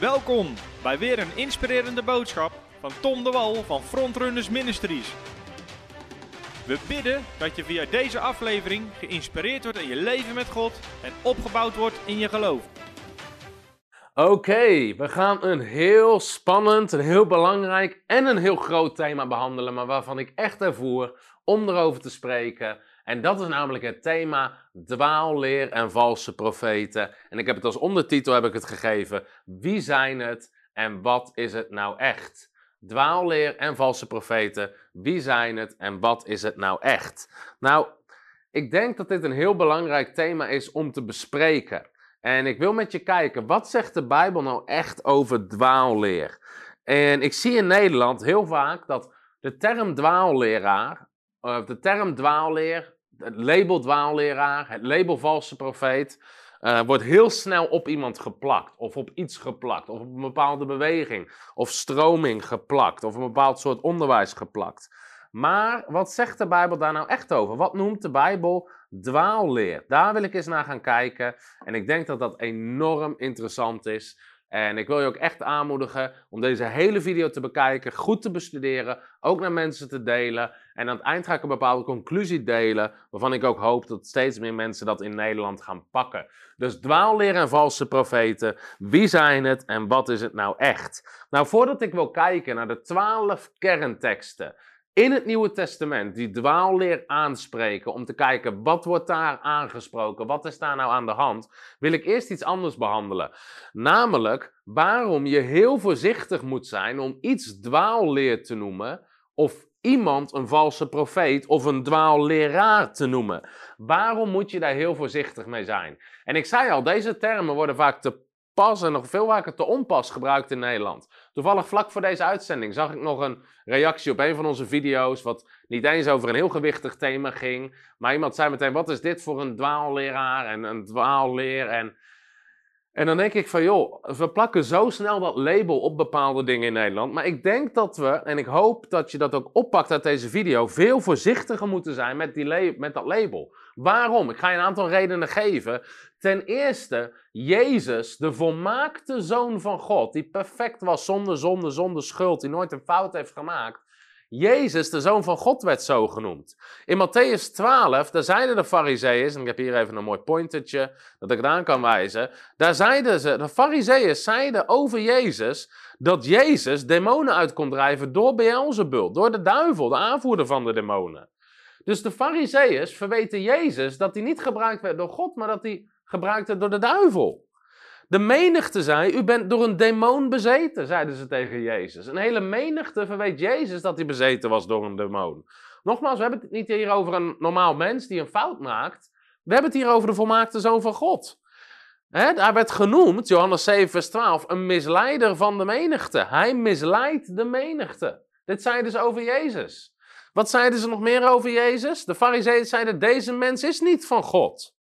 Welkom bij weer een inspirerende boodschap van Tom de Wal van Frontrunners Ministries. We bidden dat je via deze aflevering geïnspireerd wordt in je leven met God en opgebouwd wordt in je geloof. Oké, we gaan een heel spannend, een heel belangrijk en een heel groot thema behandelen, maar waarvan ik echt ervoer om erover te spreken. En dat is namelijk het thema dwaalleer en valse profeten. En ik heb het als ondertitel heb ik het gegeven. Wie zijn het en wat is het nou echt? Dwaalleer en valse profeten. Wie zijn het en wat is het nou echt? Nou, ik denk dat dit een heel belangrijk thema is om te bespreken. En ik wil met je kijken, wat zegt de Bijbel nou echt over dwaalleer? En ik zie in Nederland heel vaak dat de term dwaalleraar, of de term dwaalleer, het label dwaalleraar, het label valse profeet, uh, wordt heel snel op iemand geplakt. Of op iets geplakt. Of op een bepaalde beweging of stroming geplakt. Of een bepaald soort onderwijs geplakt. Maar wat zegt de Bijbel daar nou echt over? Wat noemt de Bijbel dwaalleer? Daar wil ik eens naar gaan kijken. En ik denk dat dat enorm interessant is. En ik wil je ook echt aanmoedigen om deze hele video te bekijken, goed te bestuderen, ook naar mensen te delen. En aan het eind ga ik een bepaalde conclusie delen, waarvan ik ook hoop dat steeds meer mensen dat in Nederland gaan pakken. Dus dwaalleer en valse profeten, wie zijn het en wat is het nou echt? Nou, voordat ik wil kijken naar de twaalf kernteksten in het Nieuwe Testament die dwaalleer aanspreken, om te kijken wat wordt daar aangesproken, wat is daar nou aan de hand, wil ik eerst iets anders behandelen. Namelijk waarom je heel voorzichtig moet zijn om iets dwaalleer te noemen of iemand een valse profeet of een dwaalleraar te noemen. Waarom moet je daar heel voorzichtig mee zijn? En ik zei al, deze termen worden vaak te pas en nog veel vaker te onpas gebruikt in Nederland. Toevallig vlak voor deze uitzending zag ik nog een reactie op een van onze video's, wat niet eens over een heel gewichtig thema ging. Maar iemand zei meteen, wat is dit voor een dwaalleraar en een dwaalleer en... En dan denk ik van, joh, we plakken zo snel dat label op bepaalde dingen in Nederland. Maar ik denk dat we, en ik hoop dat je dat ook oppakt uit deze video, veel voorzichtiger moeten zijn met, die met dat label. Waarom? Ik ga je een aantal redenen geven. Ten eerste, Jezus, de volmaakte zoon van God, die perfect was zonder zonde, zonder schuld, die nooit een fout heeft gemaakt. Jezus, de zoon van God, werd zo genoemd. In Matthäus 12, daar zeiden de fariseeën, en ik heb hier even een mooi pointertje dat ik aan kan wijzen. Daar zeiden ze, de fariseeën zeiden over Jezus, dat Jezus demonen uit kon drijven door Beelzebul, door de duivel, de aanvoerder van de demonen. Dus de fariseeën verweten Jezus dat hij niet gebruikt werd door God, maar dat hij gebruikt werd door de duivel. De menigte zei, u bent door een demon bezeten, zeiden ze tegen Jezus. Een hele menigte verweet Jezus dat hij bezeten was door een demon. Nogmaals, we hebben het niet hier over een normaal mens die een fout maakt. We hebben het hier over de volmaakte zoon van God. He, daar werd genoemd, Johannes 7, vers 12, een misleider van de menigte. Hij misleidt de menigte. Dit zeiden ze over Jezus. Wat zeiden ze nog meer over Jezus? De fariseeën zeiden, deze mens is niet van God.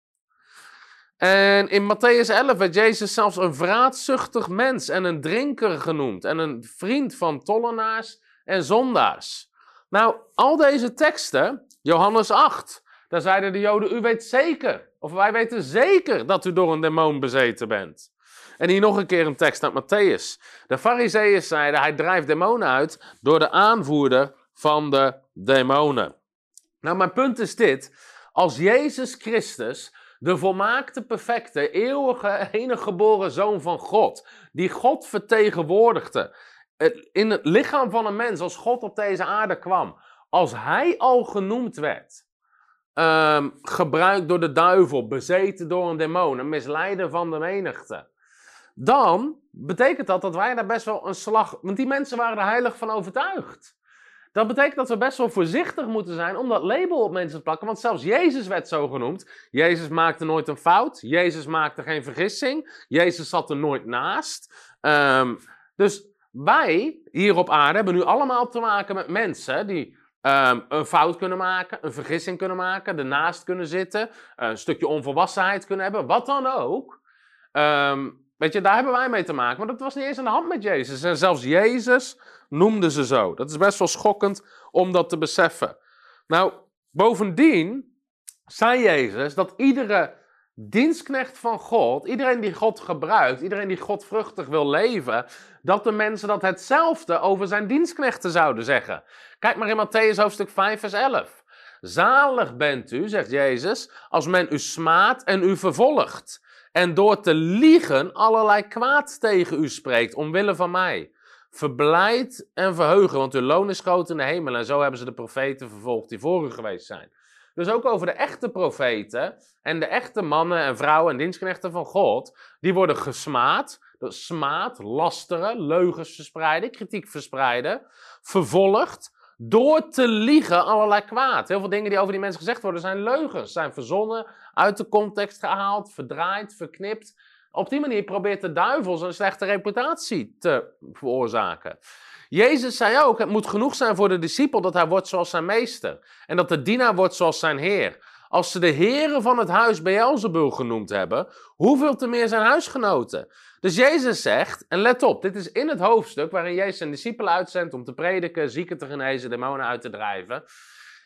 En in Matthäus 11 werd Jezus zelfs een vraatzuchtig mens en een drinker genoemd. En een vriend van tollenaars en zondaars. Nou, al deze teksten, Johannes 8, daar zeiden de Joden, u weet zeker, of wij weten zeker dat u door een demon bezeten bent. En hier nog een keer een tekst uit Matthäus. De fariseeën zeiden, hij drijft demonen uit door de aanvoerder van de demonen. Nou, mijn punt is dit. Als Jezus Christus de volmaakte, perfecte, eeuwige, enige geboren zoon van God, die God vertegenwoordigde, in het lichaam van een mens, als God op deze aarde kwam, als hij al genoemd werd, um, gebruikt door de duivel, bezeten door een demon, een misleider van de menigte, dan betekent dat dat wij daar best wel een slag, want die mensen waren er heilig van overtuigd. Dat betekent dat we best wel voorzichtig moeten zijn om dat label op mensen te plakken. Want zelfs Jezus werd zo genoemd. Jezus maakte nooit een fout. Jezus maakte geen vergissing. Jezus zat er nooit naast. Um, dus wij hier op aarde hebben nu allemaal te maken met mensen die um, een fout kunnen maken, een vergissing kunnen maken, ernaast kunnen zitten, een stukje onvolwassenheid kunnen hebben, wat dan ook. Um, weet je, daar hebben wij mee te maken. Maar dat was niet eens aan de hand met Jezus. En zelfs Jezus noemden ze zo. Dat is best wel schokkend om dat te beseffen. Nou, bovendien zei Jezus dat iedere dienstknecht van God, iedereen die God gebruikt, iedereen die godvruchtig wil leven, dat de mensen dat hetzelfde over zijn dienstknechten zouden zeggen. Kijk maar in Matthäus hoofdstuk 5, vers 11. Zalig bent u, zegt Jezus, als men u smaadt en u vervolgt. En door te liegen allerlei kwaad tegen u spreekt, omwille van mij. Verblijd en verheugen, want uw loon is groot in de hemel. En zo hebben ze de profeten vervolgd die voor u geweest zijn. Dus ook over de echte profeten en de echte mannen en vrouwen en dienstknechten van God, die worden gesmaad. Smaad, lasteren, leugens verspreiden, kritiek verspreiden, vervolgd door te liegen allerlei kwaad. Heel veel dingen die over die mensen gezegd worden zijn leugens, zijn verzonnen, uit de context gehaald, verdraaid, verknipt. Op die manier probeert de duivel zijn slechte reputatie te veroorzaken. Jezus zei ook, het moet genoeg zijn voor de discipel dat hij wordt zoals zijn meester. En dat de dienaar wordt zoals zijn heer. Als ze de heren van het huis Beelzebul genoemd hebben, hoeveel te meer zijn huisgenoten? Dus Jezus zegt, en let op, dit is in het hoofdstuk waarin Jezus zijn discipelen uitzendt om te prediken, zieken te genezen, demonen uit te drijven.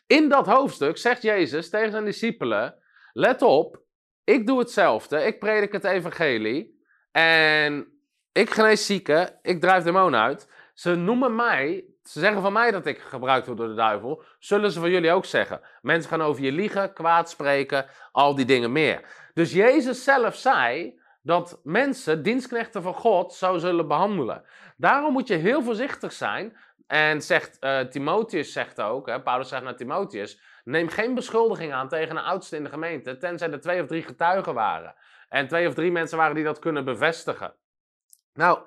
In dat hoofdstuk zegt Jezus tegen zijn discipelen, let op, ik doe hetzelfde, ik predik het evangelie en ik genees zieken, ik drijf demonen uit. Ze noemen mij, ze zeggen van mij dat ik gebruikt word door de duivel. Zullen ze van jullie ook zeggen. Mensen gaan over je liegen, kwaad spreken, al die dingen meer. Dus Jezus zelf zei dat mensen dienstknechten van God zo zullen behandelen. Daarom moet je heel voorzichtig zijn. En zegt uh, Timotheus zegt ook, hè, Paulus zegt naar Timotheus, neem geen beschuldiging aan tegen een oudste in de gemeente, tenzij er twee of drie getuigen waren. En twee of drie mensen waren die dat kunnen bevestigen. Nou,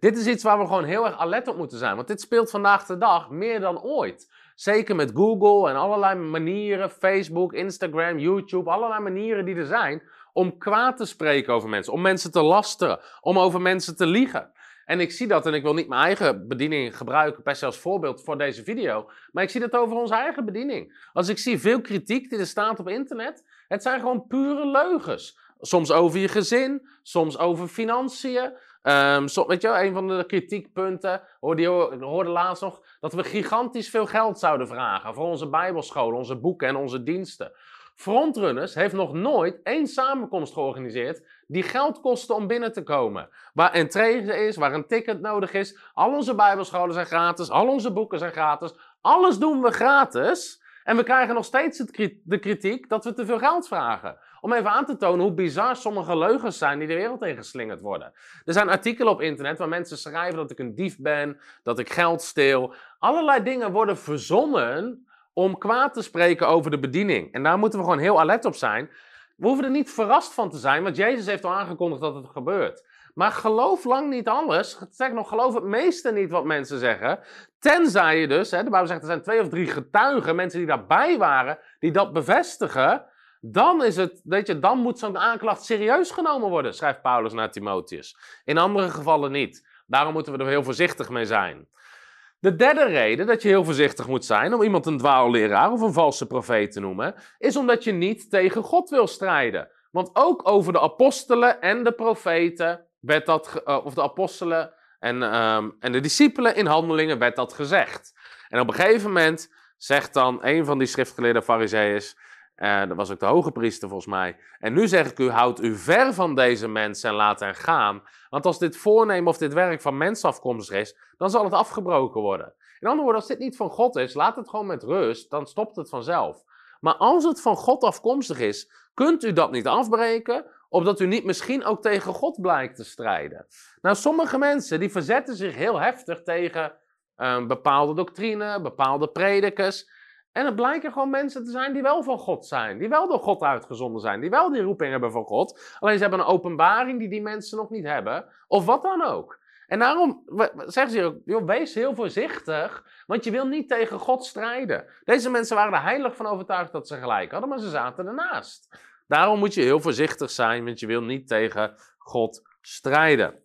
dit is iets waar we gewoon heel erg alert op moeten zijn. Want dit speelt vandaag de dag meer dan ooit. Zeker met Google en allerlei manieren, Facebook, Instagram, YouTube, allerlei manieren die er zijn om kwaad te spreken over mensen, om mensen te lasteren, om over mensen te liegen. En ik zie dat, en ik wil niet mijn eigen bediening gebruiken per se als voorbeeld voor deze video, maar ik zie dat over onze eigen bediening. Als ik zie veel kritiek die er staat op internet, het zijn gewoon pure leugens. Soms over je gezin, soms over financiën, Je, een van de kritiekpunten, hoorde, hoorde laatst nog, dat we gigantisch veel geld zouden vragen voor onze bijbelscholen, onze boeken en onze diensten. Frontrunners heeft nog nooit één samenkomst georganiseerd die geld kostte om binnen te komen. Waar entree is, waar een ticket nodig is. Al onze bijbelscholen zijn gratis, al onze boeken zijn gratis. Alles doen we gratis. En we krijgen nog steeds de kritiek dat we te veel geld vragen. Om even aan te tonen hoe bizar sommige leugens zijn die de wereld in geslingerd worden. Er zijn artikelen op internet waar mensen schrijven dat ik een dief ben, dat ik geld steel. Allerlei dingen worden verzonnen om kwaad te spreken over de bediening. En daar moeten we gewoon heel alert op zijn. We hoeven er niet verrast van te zijn, want Jezus heeft al aangekondigd dat het gebeurt. Maar geloof lang niet alles. Zeg nog, geloof het meeste niet wat mensen zeggen. Tenzij je dus, hè, de Bijbel zegt er zijn twee of drie getuigen, mensen die daarbij waren, die dat bevestigen. Dan, is het, weet je, dan moet zo'n aanklacht serieus genomen worden, schrijft Paulus naar Timotheus. In andere gevallen niet. Daarom moeten we er heel voorzichtig mee zijn. De derde reden dat je heel voorzichtig moet zijn om iemand een dwaalleraar of een valse profeet te noemen, is omdat je niet tegen God wil strijden. Want ook over de apostelen en de profeten werd dat, uh, of de apostelen en, um, en de discipelen in handelingen werd dat gezegd. En op een gegeven moment zegt dan een van die schriftgeleerde fariseeërs, uh, dat was ook de hoge priester volgens mij. En nu zeg ik u, houd u ver van deze mensen en laat hen gaan. Want als dit voornemen of dit werk van mensen afkomstig is, dan zal het afgebroken worden. In andere woorden, als dit niet van God is, laat het gewoon met rust, dan stopt het vanzelf. Maar als het van God afkomstig is, kunt u dat niet afbreken, opdat u niet misschien ook tegen God blijkt te strijden. Nou, sommige mensen die verzetten zich heel heftig tegen uh, bepaalde doctrine, bepaalde predikers. En het blijken gewoon mensen te zijn die wel van God zijn. Die wel door God uitgezonden zijn. Die wel die roeping hebben van God. Alleen ze hebben een openbaring die die mensen nog niet hebben. Of wat dan ook. En daarom zeggen ze ook, joh, wees heel voorzichtig, want je wil niet tegen God strijden. Deze mensen waren er heilig van overtuigd dat ze gelijk hadden, maar ze zaten ernaast. Daarom moet je heel voorzichtig zijn, want je wil niet tegen God strijden.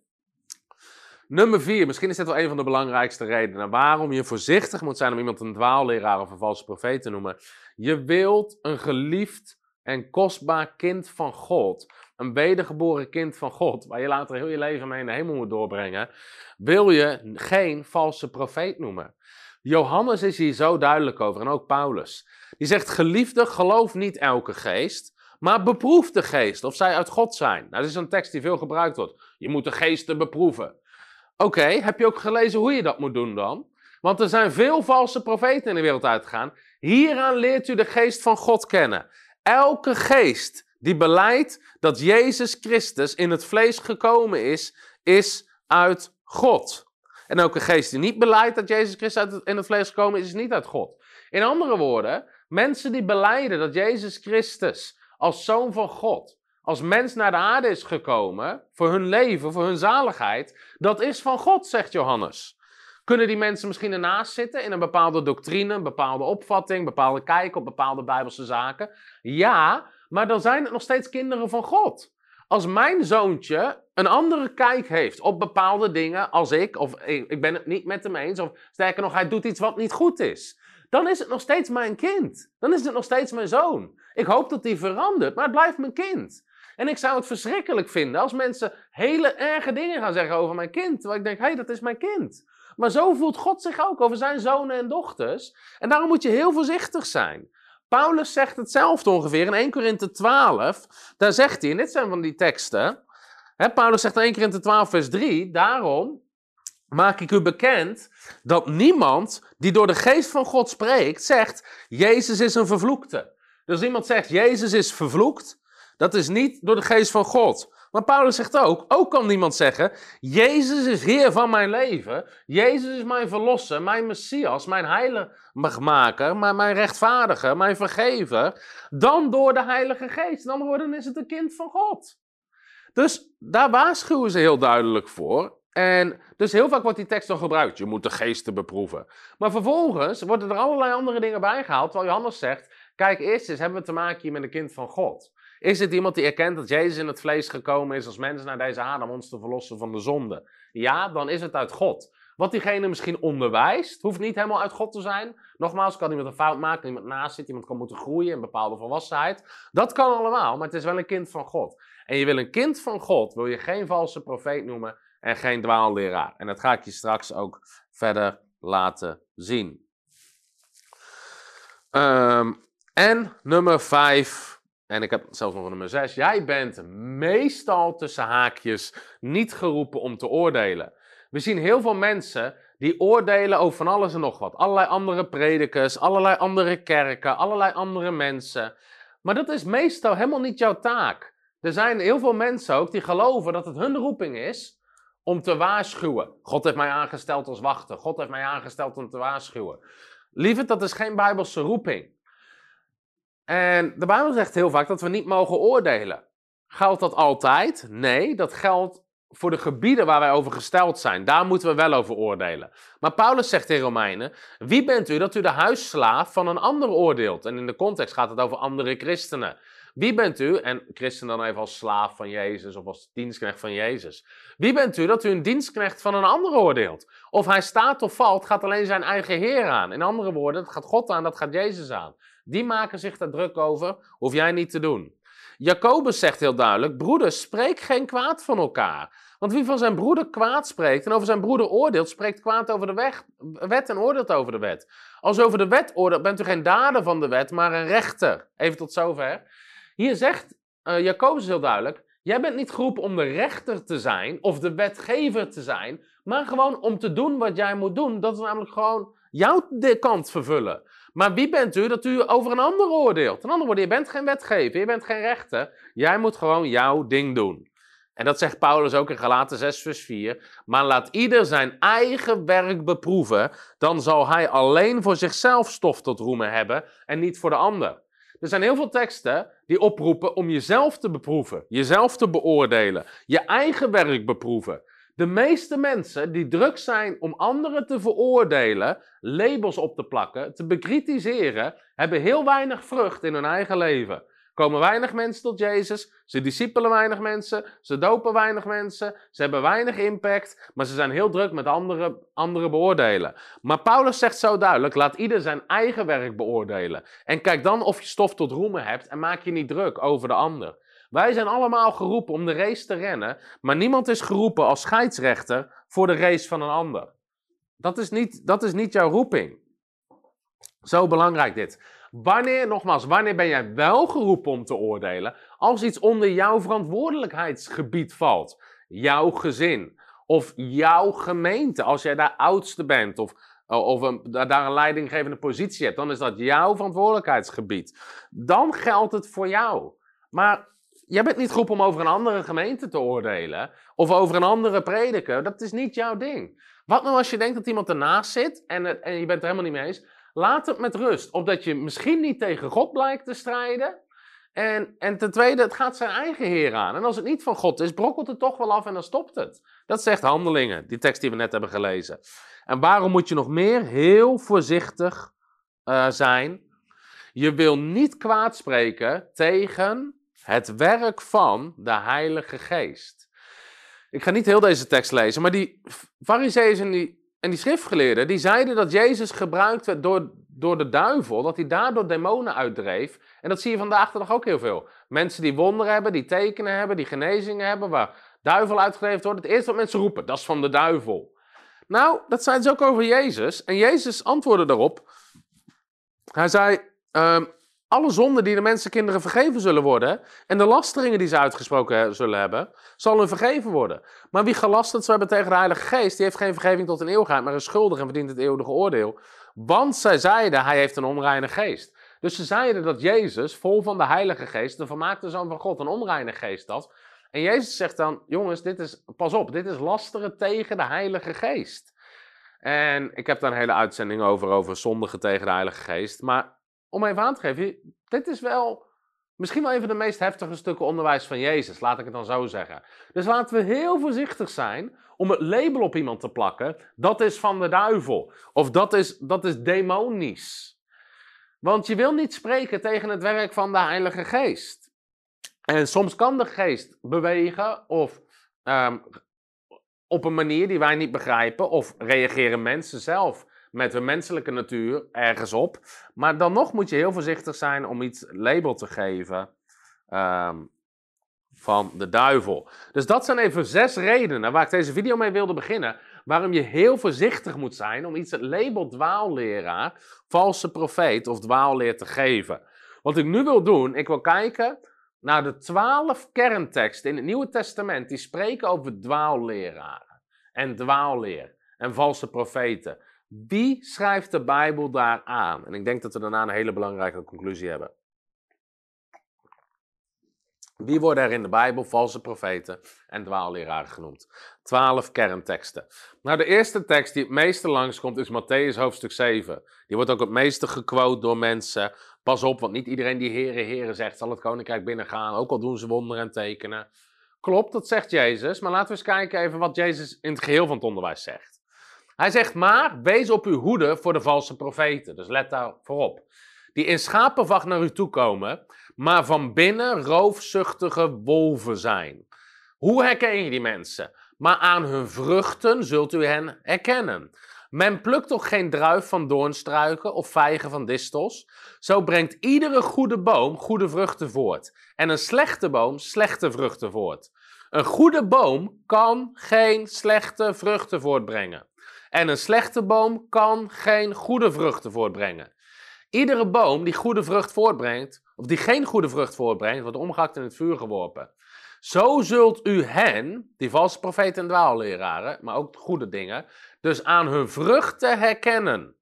Nummer vier, misschien is dit wel een van de belangrijkste redenen waarom je voorzichtig moet zijn om iemand een dwaalleraar of een valse profeet te noemen. Je wilt een geliefd en kostbaar kind van God, een wedergeboren kind van God, waar je later heel je leven mee in de hemel moet doorbrengen, wil je geen valse profeet noemen. Johannes is hier zo duidelijk over en ook Paulus. Die zegt: Geliefde, geloof niet elke geest, maar beproef de geest of zij uit God zijn. Nou, dat is een tekst die veel gebruikt wordt. Je moet de geesten beproeven. Oké, heb je ook gelezen hoe je dat moet doen dan? Want er zijn veel valse profeten in de wereld uitgegaan. Hieraan leert u de geest van God kennen. Elke geest die beleidt dat Jezus Christus in het vlees gekomen is, is uit God. En elke geest die niet beleidt dat Jezus Christus in het vlees gekomen is, is niet uit God. In andere woorden, mensen die beleiden dat Jezus Christus als zoon van God, als mens naar de aarde is gekomen, voor hun leven, voor hun zaligheid, dat is van God, zegt Johannes. Kunnen die mensen misschien ernaast zitten in een bepaalde doctrine, een bepaalde opvatting, bepaalde kijk op bepaalde bijbelse zaken? Ja, maar dan zijn het nog steeds kinderen van God. Als mijn zoontje een andere kijk heeft op bepaalde dingen als ik, of ik ben het niet met hem eens, of sterker nog, hij doet iets wat niet goed is, dan is het nog steeds mijn kind. Dan is het nog steeds mijn zoon. Ik hoop dat die verandert, maar het blijft mijn kind. En ik zou het verschrikkelijk vinden als mensen hele erge dingen gaan zeggen over mijn kind. Terwijl ik denk, hé, hey, dat is mijn kind. Maar zo voelt God zich ook over zijn zonen en dochters. En daarom moet je heel voorzichtig zijn. Paulus zegt hetzelfde ongeveer in 1 Korinthe 12. Daar zegt hij, en dit zijn van die teksten. Hè, Paulus zegt in 1 Korinthe 12 vers 3, daarom maak ik u bekend dat niemand die door de geest van God spreekt, zegt, Jezus is een vervloekte. Dus iemand zegt, Jezus is vervloekt, dat is niet door de geest van God. Maar Paulus zegt ook, ook kan niemand zeggen, Jezus is Heer van mijn leven, Jezus is mijn verlosser, mijn Messias, mijn heiligmaker, mijn rechtvaardiger, mijn vergever, dan door de Heilige Geest. In andere woorden is het een kind van God. Dus daar waarschuwen ze heel duidelijk voor. En dus heel vaak wordt die tekst dan gebruikt. Je moet de geesten beproeven. Maar vervolgens worden er allerlei andere dingen bijgehaald. Terwijl Johannes zegt: Kijk, eerst eens hebben we te maken hier met een kind van God. Is het iemand die erkent dat Jezus in het vlees gekomen is als mens naar deze aarde om ons te verlossen van de zonde? Ja, dan is het uit God. Wat diegene misschien onderwijst, hoeft niet helemaal uit God te zijn. Nogmaals, kan iemand een fout maken, iemand naast zit, iemand kan moeten groeien in bepaalde volwassenheid. Dat kan allemaal, maar het is wel een kind van God. En je wil een kind van God, wil je geen valse profeet noemen en geen dwaalleraar. En dat ga ik je straks ook verder laten zien. Ehm, en nummer 5 en ik heb zelfs nog een nummer 6. Jij bent meestal tussen haakjes niet geroepen om te oordelen. We zien heel veel mensen die oordelen over van alles en nog wat. Allerlei andere predikers, allerlei andere kerken, allerlei andere mensen. Maar dat is meestal helemaal niet jouw taak. Er zijn heel veel mensen ook die geloven dat het hun roeping is om te waarschuwen. God heeft mij aangesteld als wachter. God heeft mij aangesteld om te waarschuwen. Lieve, dat is geen bijbelse roeping. En de Bijbel zegt heel vaak dat we niet mogen oordelen. Geldt dat altijd? Nee, dat geldt voor de gebieden waar wij over gesteld zijn. Daar moeten we wel over oordelen. Maar Paulus zegt in Romeinen: Wie bent u dat u de huisslaaf van een ander oordeelt? En in de context gaat het over andere christenen. Wie bent u, en christen dan even als slaaf van Jezus of als dienstknecht van Jezus. Wie bent u dat u een dienstknecht van een ander oordeelt? Of hij staat of valt, gaat alleen zijn eigen Heer aan. In andere woorden, dat gaat God aan, dat gaat Jezus aan. Die maken zich daar druk over, hoef jij niet te doen. Jacobus zegt heel duidelijk: Broeders, spreek geen kwaad van elkaar. Want wie van zijn broeder kwaad spreekt en over zijn broeder oordeelt, spreekt kwaad over de wet en oordeelt over de wet. Als over de wet oordeelt, bent u geen dader van de wet, maar een rechter. Even tot zover. Hier zegt uh, Jacobus heel duidelijk: Jij bent niet geroepen om de rechter te zijn of de wetgever te zijn, maar gewoon om te doen wat jij moet doen. Dat is namelijk gewoon jouw kant vervullen. Maar wie bent u dat u over een ander oordeelt? Een ander woorden, je bent geen wetgever, je bent geen rechter. Jij moet gewoon jouw ding doen. En dat zegt Paulus ook in Galaten 6, vers 4. Maar laat ieder zijn eigen werk beproeven, dan zal hij alleen voor zichzelf stof tot roemen hebben en niet voor de ander. Er zijn heel veel teksten die oproepen om jezelf te beproeven, jezelf te beoordelen, je eigen werk beproeven. De meeste mensen die druk zijn om anderen te veroordelen, labels op te plakken, te bekritiseren, hebben heel weinig vrucht in hun eigen leven. Komen weinig mensen tot Jezus, ze discipelen weinig mensen, ze dopen weinig mensen, ze hebben weinig impact, maar ze zijn heel druk met andere, andere beoordelen. Maar Paulus zegt zo duidelijk: laat ieder zijn eigen werk beoordelen. En kijk dan of je stof tot roemen hebt en maak je niet druk over de ander. Wij zijn allemaal geroepen om de race te rennen, maar niemand is geroepen als scheidsrechter voor de race van een ander. Dat is niet, dat is niet jouw roeping. Zo belangrijk dit. Wanneer, nogmaals, wanneer ben jij wel geroepen om te oordelen? Als iets onder jouw verantwoordelijkheidsgebied valt. Jouw gezin. Of jouw gemeente. Als jij daar oudste bent. Of, of een, daar een leidinggevende positie hebt. Dan is dat jouw verantwoordelijkheidsgebied. Dan geldt het voor jou. Maar jij bent niet geroepen om over een andere gemeente te oordelen. Of over een andere prediker. Dat is niet jouw ding. Wat nou als je denkt dat iemand ernaast zit en, en je bent er helemaal niet mee eens? Laat het met rust. Opdat je misschien niet tegen God blijkt te strijden. En, en ten tweede, het gaat zijn eigen Heer aan. En als het niet van God is, brokkelt het toch wel af en dan stopt het. Dat zegt Handelingen, die tekst die we net hebben gelezen. En waarom moet je nog meer heel voorzichtig uh, zijn? Je wil niet kwaad spreken tegen het werk van de Heilige Geest. Ik ga niet heel deze tekst lezen, maar die fariseeën en die en die schriftgeleerden, die zeiden dat Jezus gebruikt werd door, door de duivel, dat hij daardoor demonen uitdreef. En dat zie je vandaag de dag ook heel veel. Mensen die wonderen hebben, die tekenen hebben, die genezingen hebben, waar duivel uitgedreven wordt. Het eerste wat mensen roepen, dat is van de duivel. Nou, dat zeiden ze ook over Jezus. En Jezus antwoordde daarop. Hij zei, ehm, alle zonden die de mensenkinderen vergeven zullen worden en de lasteringen die ze uitgesproken zullen hebben, zal hun vergeven worden. Maar wie gelasterd zou hebben tegen de Heilige Geest, die heeft geen vergeving tot een eeuwigheid, maar is schuldig en verdient het eeuwige oordeel. Want zij zeiden, hij heeft een onreine geest. Dus ze zeiden dat Jezus, vol van de Heilige Geest, de vermaakte Zoon van God, een onreine geest had. En Jezus zegt dan, jongens, dit is, pas op, dit is lasteren tegen de Heilige Geest. En ik heb daar een hele uitzending over, over zondigen tegen de Heilige Geest. Maar om even aan te geven, dit is wel misschien wel een van de meest heftige stukken onderwijs van Jezus, laat ik het dan zo zeggen. Dus laten we heel voorzichtig zijn om het label op iemand te plakken, dat is van de duivel, of dat is, dat is demonisch. Want je wil niet spreken tegen het werk van de Heilige Geest. En soms kan de geest bewegen of um, op een manier die wij niet begrijpen, of reageren mensen zelf met een menselijke natuur ergens op. Maar dan nog moet je heel voorzichtig zijn om iets label te geven um, van de duivel. Dus dat zijn even zes redenen waar ik deze video mee wilde beginnen. Waarom je heel voorzichtig moet zijn om iets het label dwaalleraar, valse profeet of dwaalleer te geven. Wat ik nu wil doen, ik wil kijken naar de twaalf kernteksten in het Nieuwe Testament die spreken over dwaalleraren en dwaalleer en valse profeten. Wie schrijft de Bijbel daar aan? En ik denk dat we daarna een hele belangrijke conclusie hebben. Wie worden er in de Bijbel valse profeten en dwaalleraren genoemd? Twaalf kernteksten. Nou, de eerste tekst die het meeste langskomt is Matthäus hoofdstuk 7. Die wordt ook het meeste gequote door mensen. Pas op, want niet iedereen die heren, heren zegt zal het koninkrijk binnengaan, ook al doen ze wonderen en tekenen. Klopt, dat zegt Jezus, maar laten we eens kijken even wat Jezus in het geheel van het onderwijs zegt. Hij zegt maar, wees op uw hoede voor de valse profeten. Dus let daar voorop. Die in schapenvacht naar u toe komen, maar van binnen roofzuchtige wolven zijn. Hoe herken je die mensen? Maar aan hun vruchten zult u hen herkennen. Men plukt toch geen druif van doornstruiken of vijgen van distels? Zo brengt iedere goede boom goede vruchten voort. En een slechte boom slechte vruchten voort. Een goede boom kan geen slechte vruchten voortbrengen. En een slechte boom kan geen goede vruchten voortbrengen. Iedere boom die goede vrucht voortbrengt, of die geen goede vrucht voortbrengt, wordt omgehakt in het vuur geworpen. Zo zult u hen, die valse profeten en dwaalleraren, maar ook goede dingen, dus aan hun vruchten herkennen.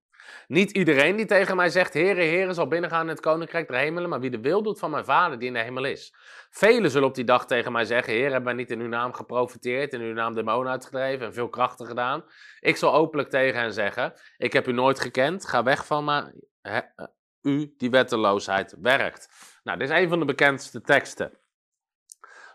Niet iedereen die tegen mij zegt, Heere, Heere, zal binnengaan in het koninkrijk der hemelen, maar wie de wil doet van mijn vader die in de hemel is. Velen zullen op die dag tegen mij zeggen, Heer, hebben wij niet in uw naam geprofiteerd, in uw naam demonen uitgedreven en veel krachten gedaan? Ik zal openlijk tegen hen zeggen, ik heb u nooit gekend, ga weg van mij, u die wetteloosheid werkt. Nou, dit is een van de bekendste teksten.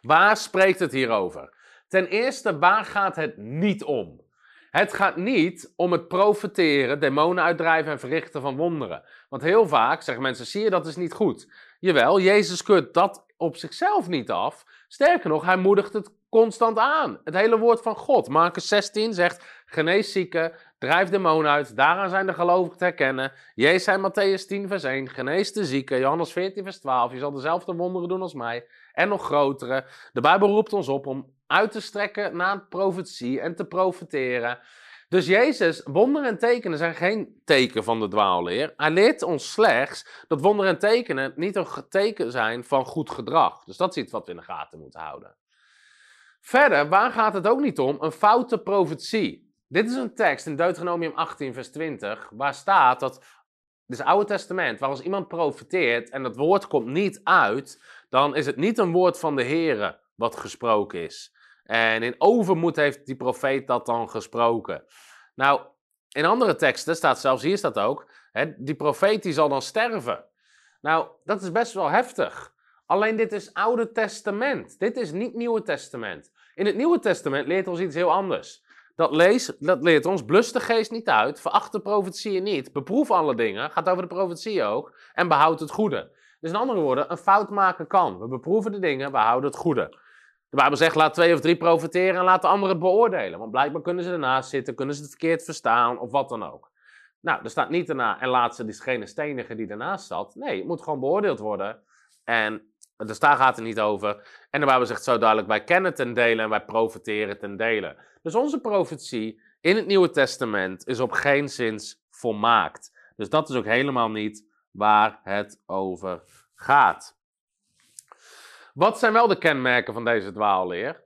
Waar spreekt het hier over? Ten eerste, waar gaat het niet om? Het gaat niet om het profeteren, demonen uitdrijven en verrichten van wonderen. Want heel vaak zeggen mensen, zie je, dat is niet goed. Jawel, Jezus keurt dat op zichzelf niet af. Sterker nog, hij moedigt het constant aan. Het hele woord van God. Marcus 16 zegt, genees zieken, drijf demonen uit, daaraan zijn de gelovigen te herkennen. Jezus zei Matthäus 10 vers 1, genees de zieken. Johannes 14 vers 12, je zal dezelfde wonderen doen als mij. En nog grotere. De Bijbel roept ons op om uit te strekken naar profetie en te profeteren. Dus Jezus, wonderen en tekenen zijn geen teken van de dwaalleer. Hij leert ons slechts dat wonderen en tekenen niet een teken zijn van goed gedrag. Dus dat is iets wat we in de gaten moeten houden. Verder, waar gaat het ook niet om? Een foute profetie. Dit is een tekst in Deuteronomium 18, vers 20, waar staat dat, dit is het Oude Testament, waar als iemand profeteert en dat woord komt niet uit, dan is het niet een woord van de Here wat gesproken is. En in overmoed heeft die profeet dat dan gesproken. Nou, in andere teksten staat zelfs, hier staat ook, hè, die profeet die zal dan sterven. Nou, dat is best wel heftig. Alleen dit is Oude Testament. Dit is niet Nieuwe Testament. In het Nieuwe Testament leert ons iets heel anders. Dat, lees, dat leert ons, blus de geest niet uit, veracht de profetieën niet, beproef alle dingen, gaat over de profetie ook, en behoud het goede. Dus in andere woorden, een fout maken kan. We beproeven de dingen, we houden het goede. De Bijbel zegt, laat twee of drie profiteren en laat de anderen het beoordelen. Want blijkbaar kunnen ze ernaast zitten, kunnen ze het verkeerd verstaan of wat dan ook. Nou, er staat niet daarna, en laat ze diegene stenigen die ernaast zat. Nee, het moet gewoon beoordeeld worden. En dus daar gaat het niet over. En de Bijbel zegt zo duidelijk, wij kennen ten dele en wij profiteren ten dele. Dus onze profetie in het Nieuwe Testament is op geen zins volmaakt. Dus dat is ook helemaal niet waar het over gaat. Wat zijn wel de kenmerken van deze dwaalleer?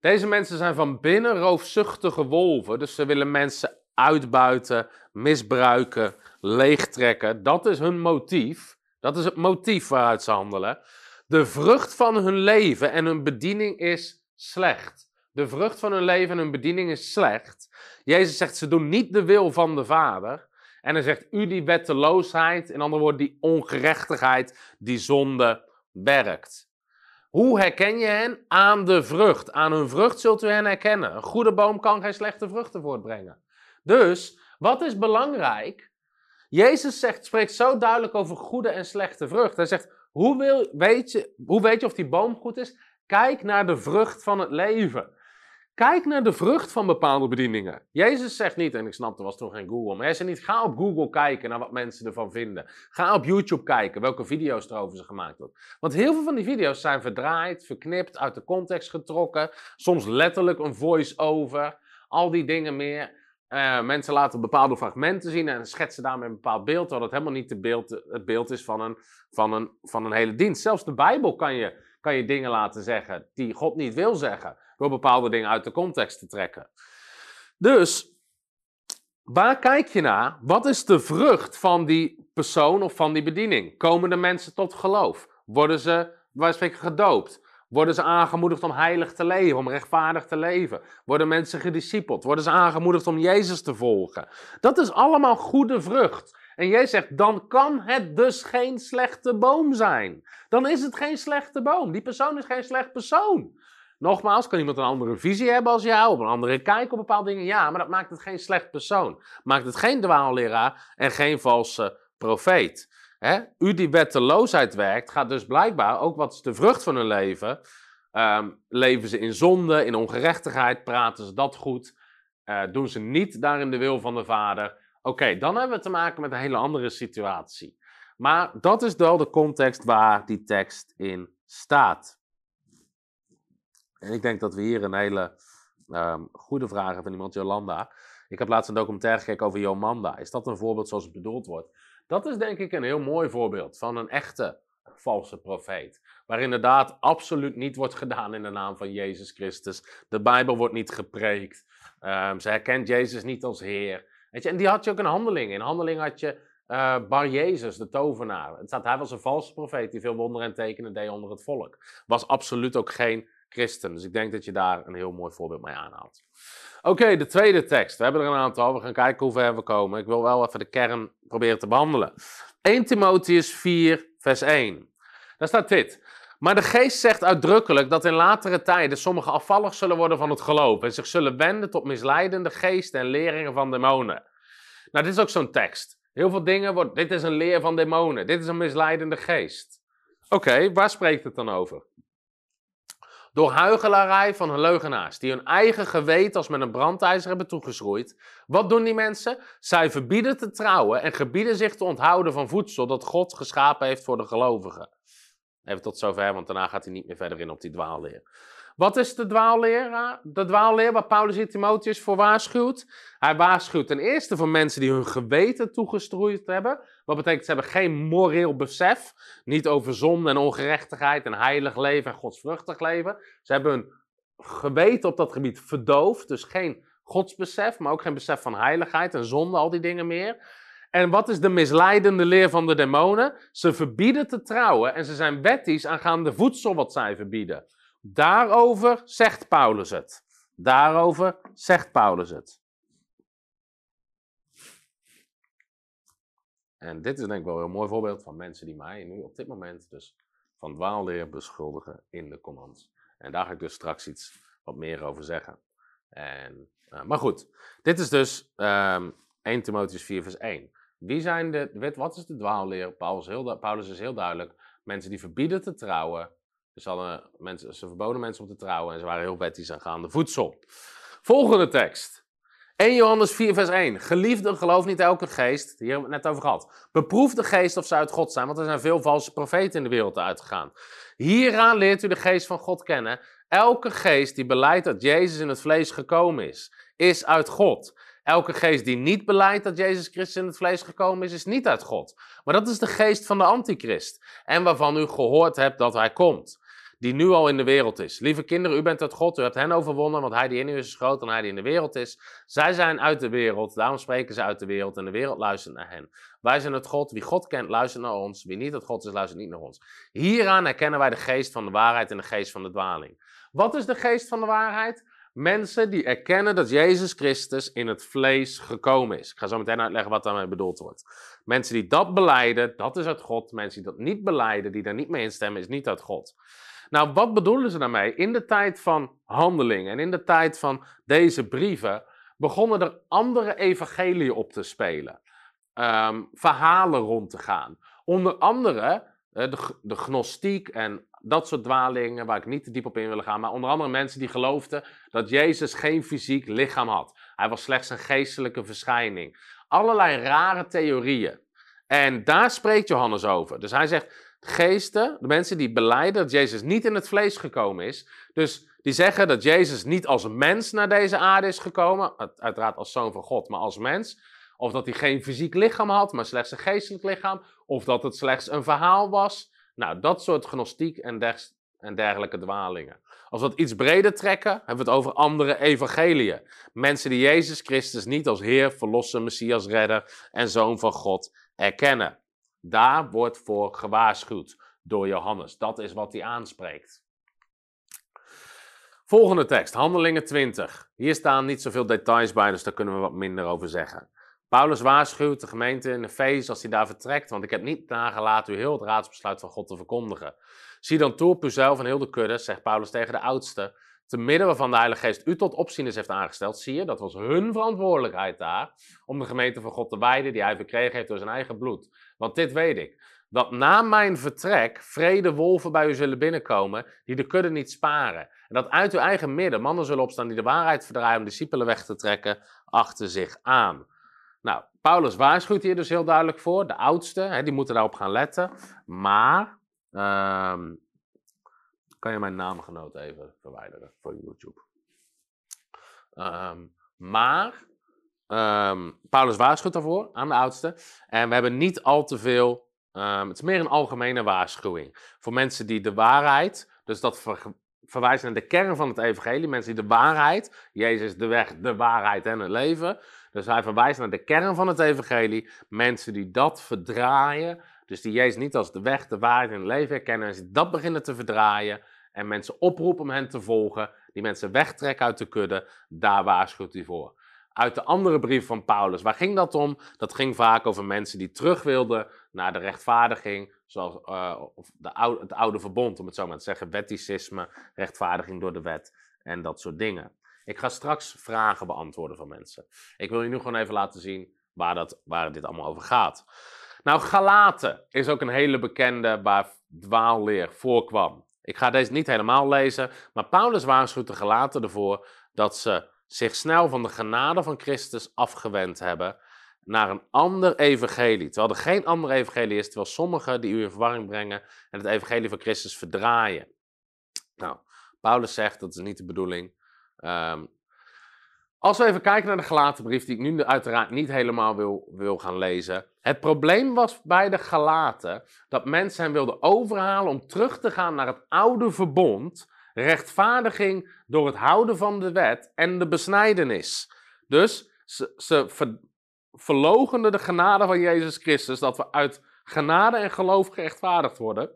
Deze mensen zijn van binnen roofzuchtige wolven, dus ze willen mensen uitbuiten, misbruiken, leegtrekken. Dat is hun motief. Dat is het motief waaruit ze handelen. De vrucht van hun leven en hun bediening is slecht. De vrucht van hun leven en hun bediening is slecht. Jezus zegt, ze doen niet de wil van de Vader. En hij zegt, u die wetteloosheid, in andere woorden die ongerechtigheid, die zonde werkt. Hoe herken je hen? Aan de vrucht. Aan hun vrucht zult u hen herkennen. Een goede boom kan geen slechte vruchten voortbrengen. Dus, wat is belangrijk? Jezus zegt, spreekt zo duidelijk over goede en slechte vrucht. Hij zegt, hoe, wil, weet je, hoe weet je of die boom goed is? Kijk naar de vrucht van het leven. Kijk naar de vrucht van bepaalde bedieningen. Jezus zegt niet, en ik snap, er was toen geen Google, maar niet, ga op Google kijken naar wat mensen ervan vinden. Ga op YouTube kijken welke video's er over ze gemaakt worden. Want heel veel van die video's zijn verdraaid, verknipt, uit de context getrokken. Soms letterlijk een voice-over, al die dingen meer. Uh, mensen laten bepaalde fragmenten zien en schetsen daarmee een bepaald beeld, terwijl het helemaal niet beeld, het beeld is van een, van, een, van een hele dienst. Zelfs de Bijbel kan je, kan je dingen laten zeggen die God niet wil zeggen door bepaalde dingen uit de context te trekken. Dus, waar kijk je naar? Wat is de vrucht van die persoon of van die bediening? Komen de mensen tot geloof? Worden ze, waar spreken, gedoopt? Worden ze aangemoedigd om heilig te leven, om rechtvaardig te leven? Worden mensen gediscipeld? Worden ze aangemoedigd om Jezus te volgen? Dat is allemaal goede vrucht. En jij zegt, dan kan het dus geen slechte boom zijn. Dan is het geen slechte boom. Die persoon is geen slecht persoon. Nogmaals, kan iemand een andere visie hebben als jou, of een andere kijk op bepaalde dingen? Ja, maar dat maakt het geen slecht persoon. Maakt het geen dwaalleraar en geen valse profeet. U die wetteloosheid werkt, gaat dus blijkbaar ook wat is de vrucht van hun leven. Um, leven ze in zonde, in ongerechtigheid, praten ze dat goed, uh, doen ze niet daarin de wil van de Vader. Oké, dan hebben we te maken met een hele andere situatie. Maar dat is wel de context waar die tekst in staat. En ik denk dat we hier een hele um, goede vraag hebben van iemand, Jolanda. Ik heb laatst een documentaire gekeken over Jomanda. Is dat een voorbeeld zoals het bedoeld wordt? Dat is denk ik een heel mooi voorbeeld van een echte valse profeet. Waar inderdaad absoluut niet wordt gedaan in de naam van Jezus Christus. De Bijbel wordt niet gepreekt. Um, ze herkent Jezus niet als Heer. Weet je, en die had je ook in handeling. In handeling had je uh, Bar Jezus, de tovenaar. Het staat, hij was een valse profeet die veel wonderen en tekenen deed onder het volk. Was absoluut ook geen Dus ik denk dat je daar een heel mooi voorbeeld mee aanhaalt. Oké, de tweede tekst. We hebben er een aantal. We gaan kijken hoe ver we komen. Ik wil wel even de kern proberen te behandelen. 1 Timotheus 4, vers 1. Daar staat dit. Maar de geest zegt uitdrukkelijk dat in latere tijden sommigen afvallig zullen worden van het geloof en zich zullen wenden tot misleidende geesten en leringen van demonen. Nou, dit is ook zo'n tekst. Heel veel dingen wordt, dit is een leer van demonen, dit is een misleidende geest. Oké, waar spreekt het dan over? Door huigelarij van hun leugenaars, die hun eigen geweten als met een brandijzer hebben toegeschroeid. Wat doen die mensen? Zij verbieden te trouwen en gebieden zich te onthouden van voedsel dat God geschapen heeft voor de gelovigen. Even tot zover, want daarna gaat hij niet meer verder in op die dwaalleer. Wat is de dwaalleer? De dwaalleer waar Paulus hier Timotheus voor waarschuwt? Hij waarschuwt ten eerste voor mensen die hun geweten toegestroeid hebben. Wat betekent ze hebben geen moreel besef. Niet over zonde en ongerechtigheid en heilig leven en godsvruchtig leven. Ze hebben hun geweten op dat gebied verdoofd. Dus geen godsbesef, maar ook geen besef van heiligheid en zonde, al die dingen meer. En wat is de misleidende leer van de demonen? Ze verbieden te trouwen en ze zijn wettisch aangaande voedsel wat zij verbieden. Daarover zegt Paulus het. Daarover zegt Paulus het. En dit is denk ik wel een mooi voorbeeld van mensen die mij nu op dit moment dus van dwaalleer beschuldigen in de commands. En daar ga ik dus straks iets wat meer over zeggen. En, uh, maar goed, dit is dus um, ehm, 1 Timotheus 4 vers 1. Wie zijn de, wat is de dwaalleer? Paulus, heel, Paulus is heel duidelijk. Mensen die verbieden te trouwen. Dus hadden mensen, ze verboden mensen om te trouwen en ze waren heel wettisch aangaande voedsel. Volgende tekst. 1 Johannes 4, vers 1. Geliefde, geloof niet elke geest. Hier hebben we het net over gehad. Beproef de geest of ze uit God zijn, want er zijn veel valse profeten in de wereld uitgegaan. Hieraan leert u de geest van God kennen. Elke geest die beleidt dat Jezus in het vlees gekomen is, is uit God. Elke geest die niet beleidt dat Jezus Christus in het vlees gekomen is, is niet uit God. Maar dat is de geest van de antichrist. En waarvan u gehoord hebt dat hij komt. Die nu al in de wereld is. Lieve kinderen, u bent uit God, u hebt hen overwonnen, want hij die in u is is groter dan hij die in de wereld is. Zij zijn uit de wereld, daarom spreken ze uit de wereld en de wereld luistert naar hen. Wij zijn het God, wie God kent luistert naar ons, wie niet het God is luistert niet naar ons. Hieraan herkennen wij de geest van de waarheid en de geest van de dwaling. Wat is de geest van de waarheid? Mensen die erkennen dat Jezus Christus in het vlees gekomen is. Ik ga zo meteen uitleggen wat daarmee bedoeld wordt. Mensen die dat beleiden, dat is uit God. Mensen die dat niet beleiden, die daar niet mee instemmen, is niet uit God. Nou, wat bedoelen ze daarmee? In de tijd van handelingen en in de tijd van deze brieven begonnen er andere evangeliën op te spelen. Um, verhalen rond te gaan. Onder andere uh, de, de gnostiek en dat soort dwalingen waar ik niet te diep op in wil gaan. Maar onder andere mensen die geloofden dat Jezus geen fysiek lichaam had. Hij was slechts een geestelijke verschijning. Allerlei rare theorieën. En daar spreekt Johannes over. Dus hij zegt, geesten, de mensen die beleiden dat Jezus niet in het vlees gekomen is. Dus die zeggen dat Jezus niet als mens naar deze aarde is gekomen. Uiteraard als zoon van God, maar als mens. Of dat hij geen fysiek lichaam had, maar slechts een geestelijk lichaam. Of dat het slechts een verhaal was. Nou, dat soort gnostiek en, en dergelijke dwalingen. Als we het iets breder trekken, hebben we het over andere evangeliën. Mensen die Jezus Christus niet als Heer, Verlosser, Messias, Redder en Zoon van God erkennen. Daar wordt voor gewaarschuwd door Johannes. Dat is wat hij aanspreekt. Volgende tekst, Handelingen 20. Hier staan niet zoveel details bij, dus daar kunnen we wat minder over zeggen. Paulus waarschuwt de gemeente in Efeze als hij daar vertrekt, want ik heb niet nagelaten u heel het raadsbesluit van God te verkondigen. Zie dan toe op uzelf en heel de kudde, zegt Paulus tegen de oudste, te midden waarvan de Heilige Geest u tot opzieners heeft aangesteld. Zie je, dat was hun verantwoordelijkheid daar, om de gemeente van God te wijden die hij verkregen heeft door zijn eigen bloed. Want dit weet ik, dat na mijn vertrek vrede wolven bij u zullen binnenkomen, die de kudde niet sparen. En dat uit uw eigen midden mannen zullen opstaan die de waarheid verdraaien om discipelen weg te trekken achter zich aan. Nou, Paulus waarschuwt hier dus heel duidelijk voor. De oudste, hè, die moeten daarop gaan letten. Maar, um, kan je mijn naamgenoot even verwijderen voor YouTube? Um, maar, um, Paulus waarschuwt daarvoor aan de oudste. En we hebben niet al te veel, het is meer een algemene waarschuwing. Voor mensen die de waarheid, dus dat verwijst naar de kern van het evangelie. Mensen die de waarheid, Jezus de weg, de waarheid en het leven. Dus hij verwijst naar de kern van het evangelie. Mensen die dat verdraaien, dus die Jezus niet als de weg, de waarheid en het leven herkennen. En dat beginnen te verdraaien en mensen oproepen om hen te volgen. Die mensen wegtrekken uit de kudde, daar waarschuwt hij voor. Uit de andere brief van Paulus, waar ging dat om? Dat ging vaak over mensen die terug wilden naar de rechtvaardiging, zoals uh, de oude, het oude verbond, om het zo maar te zeggen, wetticisme, rechtvaardiging door de wet en dat soort dingen. Ik ga straks vragen beantwoorden van mensen. Ik wil je nu gewoon even laten zien waar, dat, waar dit allemaal over gaat. Nou, Galaten is ook een hele bekende waar dwaalleer voorkwam. Ik ga deze niet helemaal lezen, maar Paulus waarschuwt de Galaten ervoor dat ze zich snel van de genade van Christus afgewend hebben naar een ander evangelie. Terwijl er geen ander evangelie is, terwijl sommigen die u in verwarring brengen en het evangelie van Christus verdraaien. Nou, Paulus zegt, dat is niet de bedoeling. Ehm, als we even kijken naar de Galatenbrief, die ik nu uiteraard niet helemaal wil, wil gaan lezen. Het probleem was bij de Galaten dat mensen hen wilden overhalen om terug te gaan naar het oude verbond, rechtvaardiging door het houden van de wet en de besnijdenis. Dus ze, ze de genade van Jezus Christus, dat we uit genade en geloof gerechtvaardigd worden.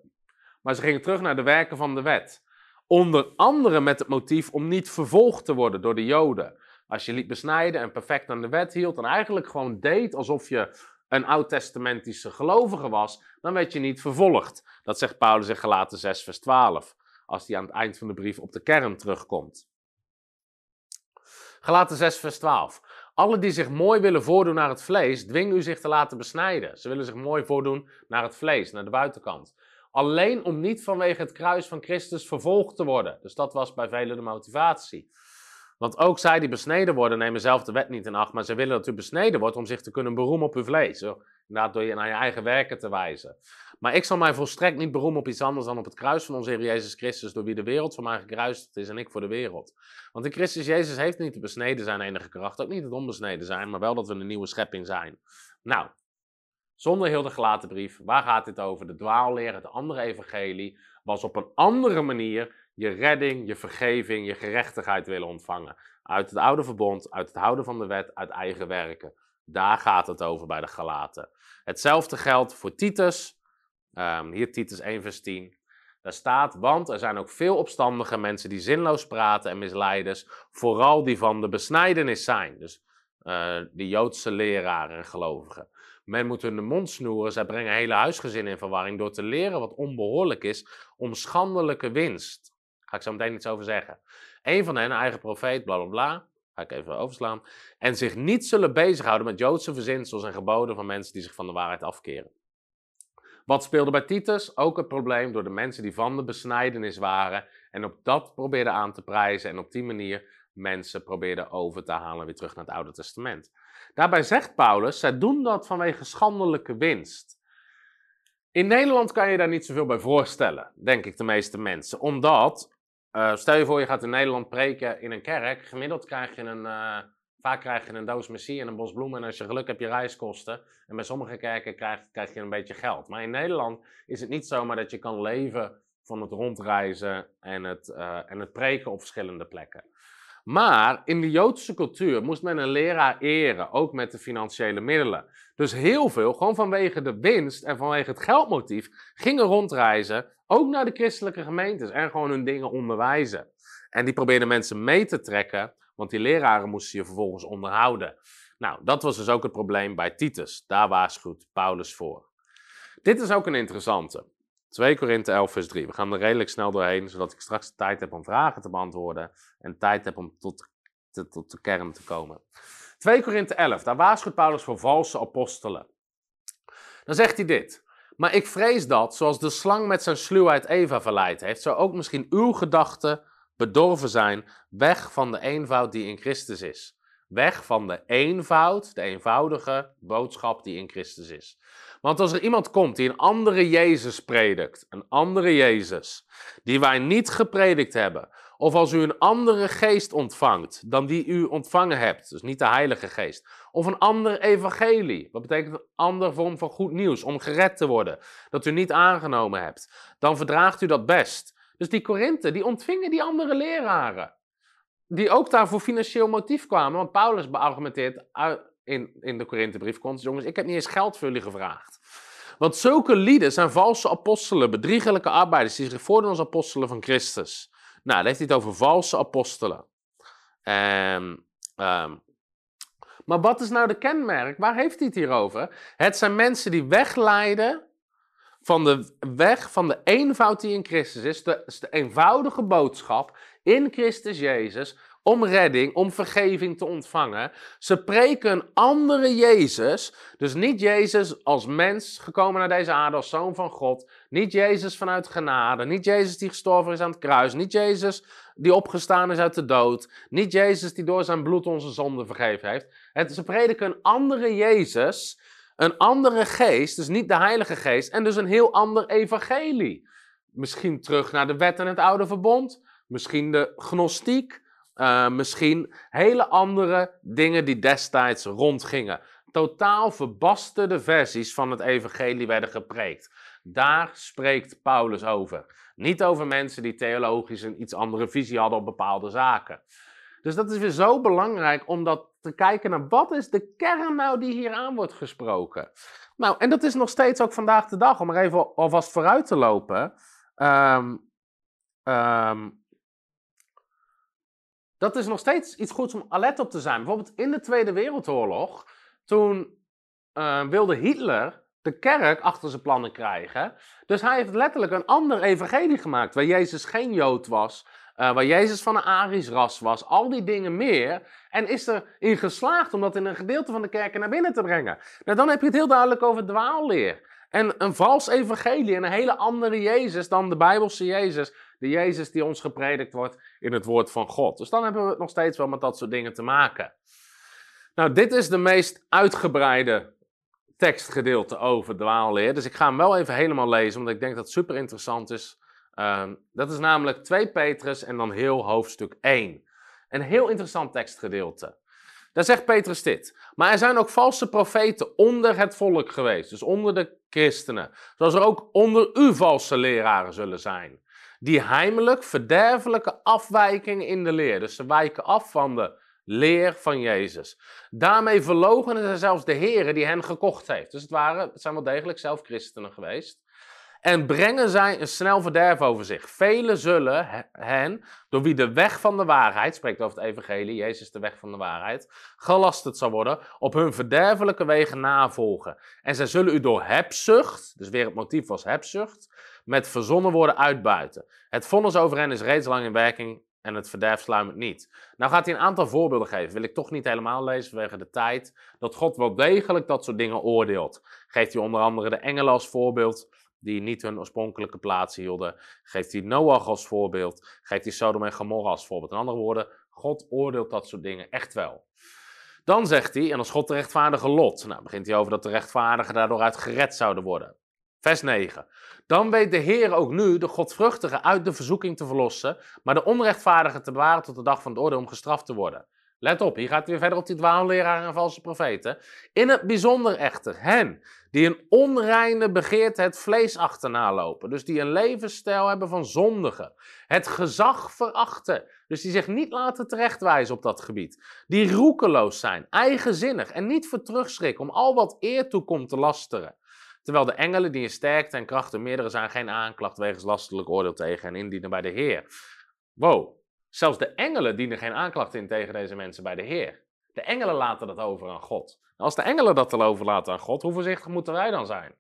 Maar ze gingen terug naar de werken van de wet. Onder andere met het motief om niet vervolgd te worden door de Joden. Als je liet besnijden en perfect aan de wet hield en eigenlijk gewoon deed alsof je een oud-testamentische gelovige was, dan werd je niet vervolgd. Dat zegt Paulus in Galaten 6, vers 12, als hij aan het eind van de brief op de kern terugkomt. Galaten 6, vers 12. Alle die zich mooi willen voordoen naar het vlees, dwingen u zich te laten besnijden. Ze willen zich mooi voordoen naar het vlees, naar de buitenkant. Alleen om niet vanwege het kruis van Christus vervolgd te worden. Dus dat was bij velen de motivatie. Want ook zij die besneden worden, nemen zelf de wet niet in acht, maar ze willen dat u besneden wordt om zich te kunnen beroemen op uw vlees. Inderdaad, door je naar je eigen werken te wijzen. Maar ik zal mij volstrekt niet beroemen op iets anders dan op het kruis van onze Heer Jezus Christus, door wie de wereld voor mij gekruist is en ik voor de wereld. Want in Christus Jezus heeft niet de besneden zijn enige kracht, ook niet het onbesneden zijn, maar wel dat we een nieuwe schepping zijn. Nou, zonder heel de gelaten brief, waar gaat dit over? De dwaalleer, het andere evangelie, was op een andere manier je redding, je vergeving, je gerechtigheid willen ontvangen. Uit het oude verbond, uit het houden van de wet, uit eigen werken. Daar gaat het over bij de Galaten. Hetzelfde geldt voor Titus. Um, hier Titus 1 vers 10. Daar staat, want er zijn ook veel opstandige mensen die zinloos praten en misleiders, vooral die van de besnijdenis zijn. Dus uh, de Joodse leraren en gelovigen. Men moet hun de mond snoeren, zij brengen hele huisgezinnen in verwarring door te leren wat onbehoorlijk is om schandelijke winst. Ga ik zo meteen iets over zeggen. Een van hen, eigen profeet, bla bla bla. Ga ik even overslaan. En zich niet zullen bezighouden met Joodse verzinsels en geboden van mensen die zich van de waarheid afkeren. Wat speelde bij Titus? Ook het probleem door de mensen die van de besnijdenis waren. En op dat probeerden aan te prijzen. En op die manier mensen probeerden over te halen weer terug naar het Oude Testament. Daarbij zegt Paulus, zij doen dat vanwege schandelijke winst. In Nederland kan je daar niet zoveel bij voorstellen, denk ik de meeste mensen. Omdat uh, stel je voor, je gaat in Nederland preken in een kerk. Gemiddeld krijg je een, uh, vaak krijg je een doos messie en een bos bloemen. En als je geluk hebt, je reiskosten. En bij sommige kerken krijg, je een beetje geld. Maar in Nederland is het niet zomaar dat je kan leven van het rondreizen en het, uh, en het preken op verschillende plekken. Maar in de Joodse cultuur moest men een leraar eren, ook met de financiële middelen. Dus heel veel, gewoon vanwege de winst en vanwege het geldmotief, gingen rondreizen, ook naar de christelijke gemeentes en gewoon hun dingen onderwijzen. En die probeerden mensen mee te trekken, want die leraren moesten je vervolgens onderhouden. Nou, dat was dus ook het probleem bij Titus. Daar waarschuwt Paulus voor. Dit is ook een interessante. 2 Korinthe 11, vers 3. We gaan er redelijk snel doorheen, zodat ik straks tijd heb om vragen te beantwoorden en tijd heb om tot, tot de kern te komen. 2 Korinthe 11, daar waarschuwt Paulus voor valse apostelen. Dan zegt hij dit. Maar ik vrees dat, zoals de slang met zijn sluwheid Eva verleid heeft, zou ook misschien uw gedachten bedorven zijn, weg van de eenvoud die in Christus is. Weg van de eenvoud, de eenvoudige boodschap die in Christus is. Want als er iemand komt die een andere Jezus predikt, een andere Jezus, die wij niet gepredikt hebben, of als u een andere geest ontvangt dan die u ontvangen hebt, dus niet de Heilige Geest, of een ander evangelie, wat betekent een andere vorm van goed nieuws, om gered te worden, dat u niet aangenomen hebt, dan verdraagt u dat best. Dus die Korinthe, die ontvingen die andere leraren, die ook daar voor financieel motief kwamen, want Paulus beargumenteert in, in de Korinthebrief, jongens, ik heb niet eens geld voor jullie gevraagd. Want zulke lieden zijn valse apostelen, bedriegelijke arbeiders die zich voordoen als apostelen van Christus. Nou, dan heeft hij het over valse apostelen. Um, um, maar wat is nou de kenmerk? Waar heeft hij het hier over? Het zijn mensen die wegleiden van de weg van de eenvoud die in Christus is. De, eenvoudige boodschap in Christus Jezus om redding, om vergeving te ontvangen. Ze preken een andere Jezus. Dus niet Jezus als mens gekomen naar deze aarde als zoon van God. Niet Jezus vanuit genade. Niet Jezus die gestorven is aan het kruis. Niet Jezus die opgestaan is uit de dood. Niet Jezus die door zijn bloed onze zonde vergeven heeft. Het, ze prediken een andere Jezus. Een andere geest, dus niet de Heilige Geest. En dus een heel ander evangelie. Misschien terug naar de wet en het oude verbond. Misschien de gnostiek. Uh, misschien hele andere dingen die destijds rondgingen. Totaal verbasterde versies van het evangelie werden gepreekt. Daar spreekt Paulus over. Niet over mensen die theologisch een iets andere visie hadden op bepaalde zaken. Dus dat is weer zo belangrijk om dat te kijken naar wat is de kern nou die hier aan wordt gesproken. Nou, en dat is nog steeds ook vandaag de dag, om er even alvast vooruit te lopen. Um, um, dat is nog steeds iets goeds om alert op te zijn. Bijvoorbeeld in de Tweede Wereldoorlog, toen uh, wilde Hitler de kerk achter zijn plannen krijgen. Dus hij heeft letterlijk een ander evangelie gemaakt, waar Jezus geen Jood was, uh, waar Jezus van een Arisch ras was, al die dingen meer. En is erin geslaagd om dat in een gedeelte van de kerken naar binnen te brengen. Nou, dan heb je het heel duidelijk over dwaalleer. En een vals evangelie en een hele andere Jezus dan de Bijbelse Jezus. De Jezus die ons gepredikt wordt in het woord van God. Dus dan hebben we het nog steeds wel met dat soort dingen te maken. Nou, dit is de meest uitgebreide tekstgedeelte over dwaalleer. Dus ik ga hem wel even helemaal lezen, omdat ik denk dat het super interessant is. Um, dat is namelijk 2 Petrus en dan heel hoofdstuk 1. Een heel interessant tekstgedeelte. Daar zegt Petrus dit. Maar er zijn ook valse profeten onder het volk geweest, dus onder de christenen. Zoals er ook onder u valse leraren zullen zijn. Die heimelijk verderfelijke afwijkingen in de leer. Dus ze wijken af van de leer van Jezus. Daarmee verloochenen ze zelfs de heren die hen gekocht heeft. Dus het, waren, het zijn wel degelijk zelf christenen geweest. En brengen zij een snel verderf over zich. Velen zullen hen, door wie de weg van de waarheid, spreekt over het evangelie, Jezus de weg van de waarheid, gelasterd zal worden, op hun verderfelijke wegen navolgen. En zij zullen u door hebzucht, dus weer het motief was hebzucht, met verzonnen woorden uitbuiten. Het vonnis over hen is reeds lang in werking en het verderf sluimert niet. Nou gaat hij een aantal voorbeelden geven. Wil ik toch niet helemaal lezen vanwege de tijd. Dat God wel degelijk dat soort dingen oordeelt. Geeft hij onder andere de engelen als voorbeeld die niet hun oorspronkelijke plaats hielden. Geeft hij Noach als voorbeeld. Geeft hij Sodom en Gomorra als voorbeeld. In andere woorden, God oordeelt dat soort dingen echt wel. Dan zegt hij, en als God de rechtvaardige lot. Nou, begint hij over dat de rechtvaardigen daardoor uit gered zouden worden. Vers 9. Dan weet de Heer ook nu de godvruchtige uit de verzoeking te verlossen, maar de onrechtvaardige te bewaren tot de dag van het oordeel om gestraft te worden. Let op, hier gaat weer verder op die dwaalleraar en valse profeten. In het bijzonder echter hen die een onreine begeerte het vlees achterna lopen. Dus die een levensstijl hebben van zondigen. Het gezag verachten. Dus die zich niet laten terechtwijzen op dat gebied. Die roekeloos zijn, eigenzinnig en niet voor terugschrikken om al wat eer toekomt te lasteren. Terwijl de engelen die in sterkte en krachten meerdere zijn, geen aanklacht wegens lastelijk oordeel tegen en indienen bij de Heer. Wow, zelfs de engelen dienen geen aanklacht in tegen deze mensen bij de Heer. De engelen laten dat over aan God. Als de engelen dat al overlaten aan God, hoe voorzichtig moeten wij dan zijn?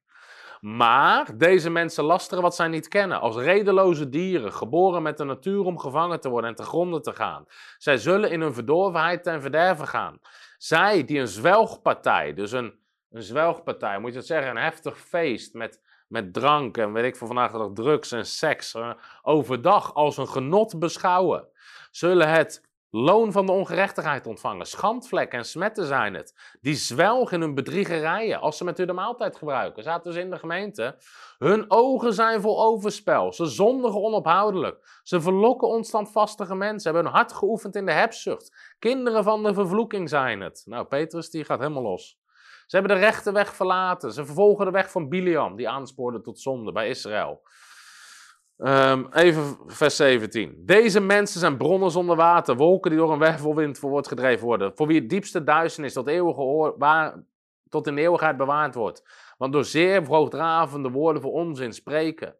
Maar deze mensen lasteren wat zij niet kennen, als redeloze dieren, geboren met de natuur om gevangen te worden en te gronden te gaan. Zij zullen in hun verdorvenheid ten verderven gaan. Zij die een zwelgpartij, dus een, een zwelgpartij, moet je het zeggen, een heftig feest met, met drank en weet ik voor vandaag nog drugs en seks, uh, overdag als een genot beschouwen, zullen het loon van de ongerechtigheid ontvangen. Schandvlek en smetten zijn het. Die zwelgen in hun bedriegerijen als ze met u de maaltijd gebruiken. Zaten dus in de gemeente. Hun ogen zijn vol overspel. Ze zondigen onophoudelijk. Ze verlokken onstandvastige mensen. Hebben hun hart geoefend in de hebzucht. Kinderen van de vervloeking zijn het. Nou, Petrus die gaat helemaal los. Ze hebben de rechte weg verlaten. Ze vervolgen de weg van Biliam, die aanspoorde tot zonde bij Israël. Um, even vers 17. Deze mensen zijn bronnen zonder water, wolken die door een wervelwind voor wordt gedreven worden. Voor wie het diepste duisternis tot, eeuwige tot in de eeuwigheid bewaard wordt. Want door zeer hoogdravende woorden voor onzin spreken,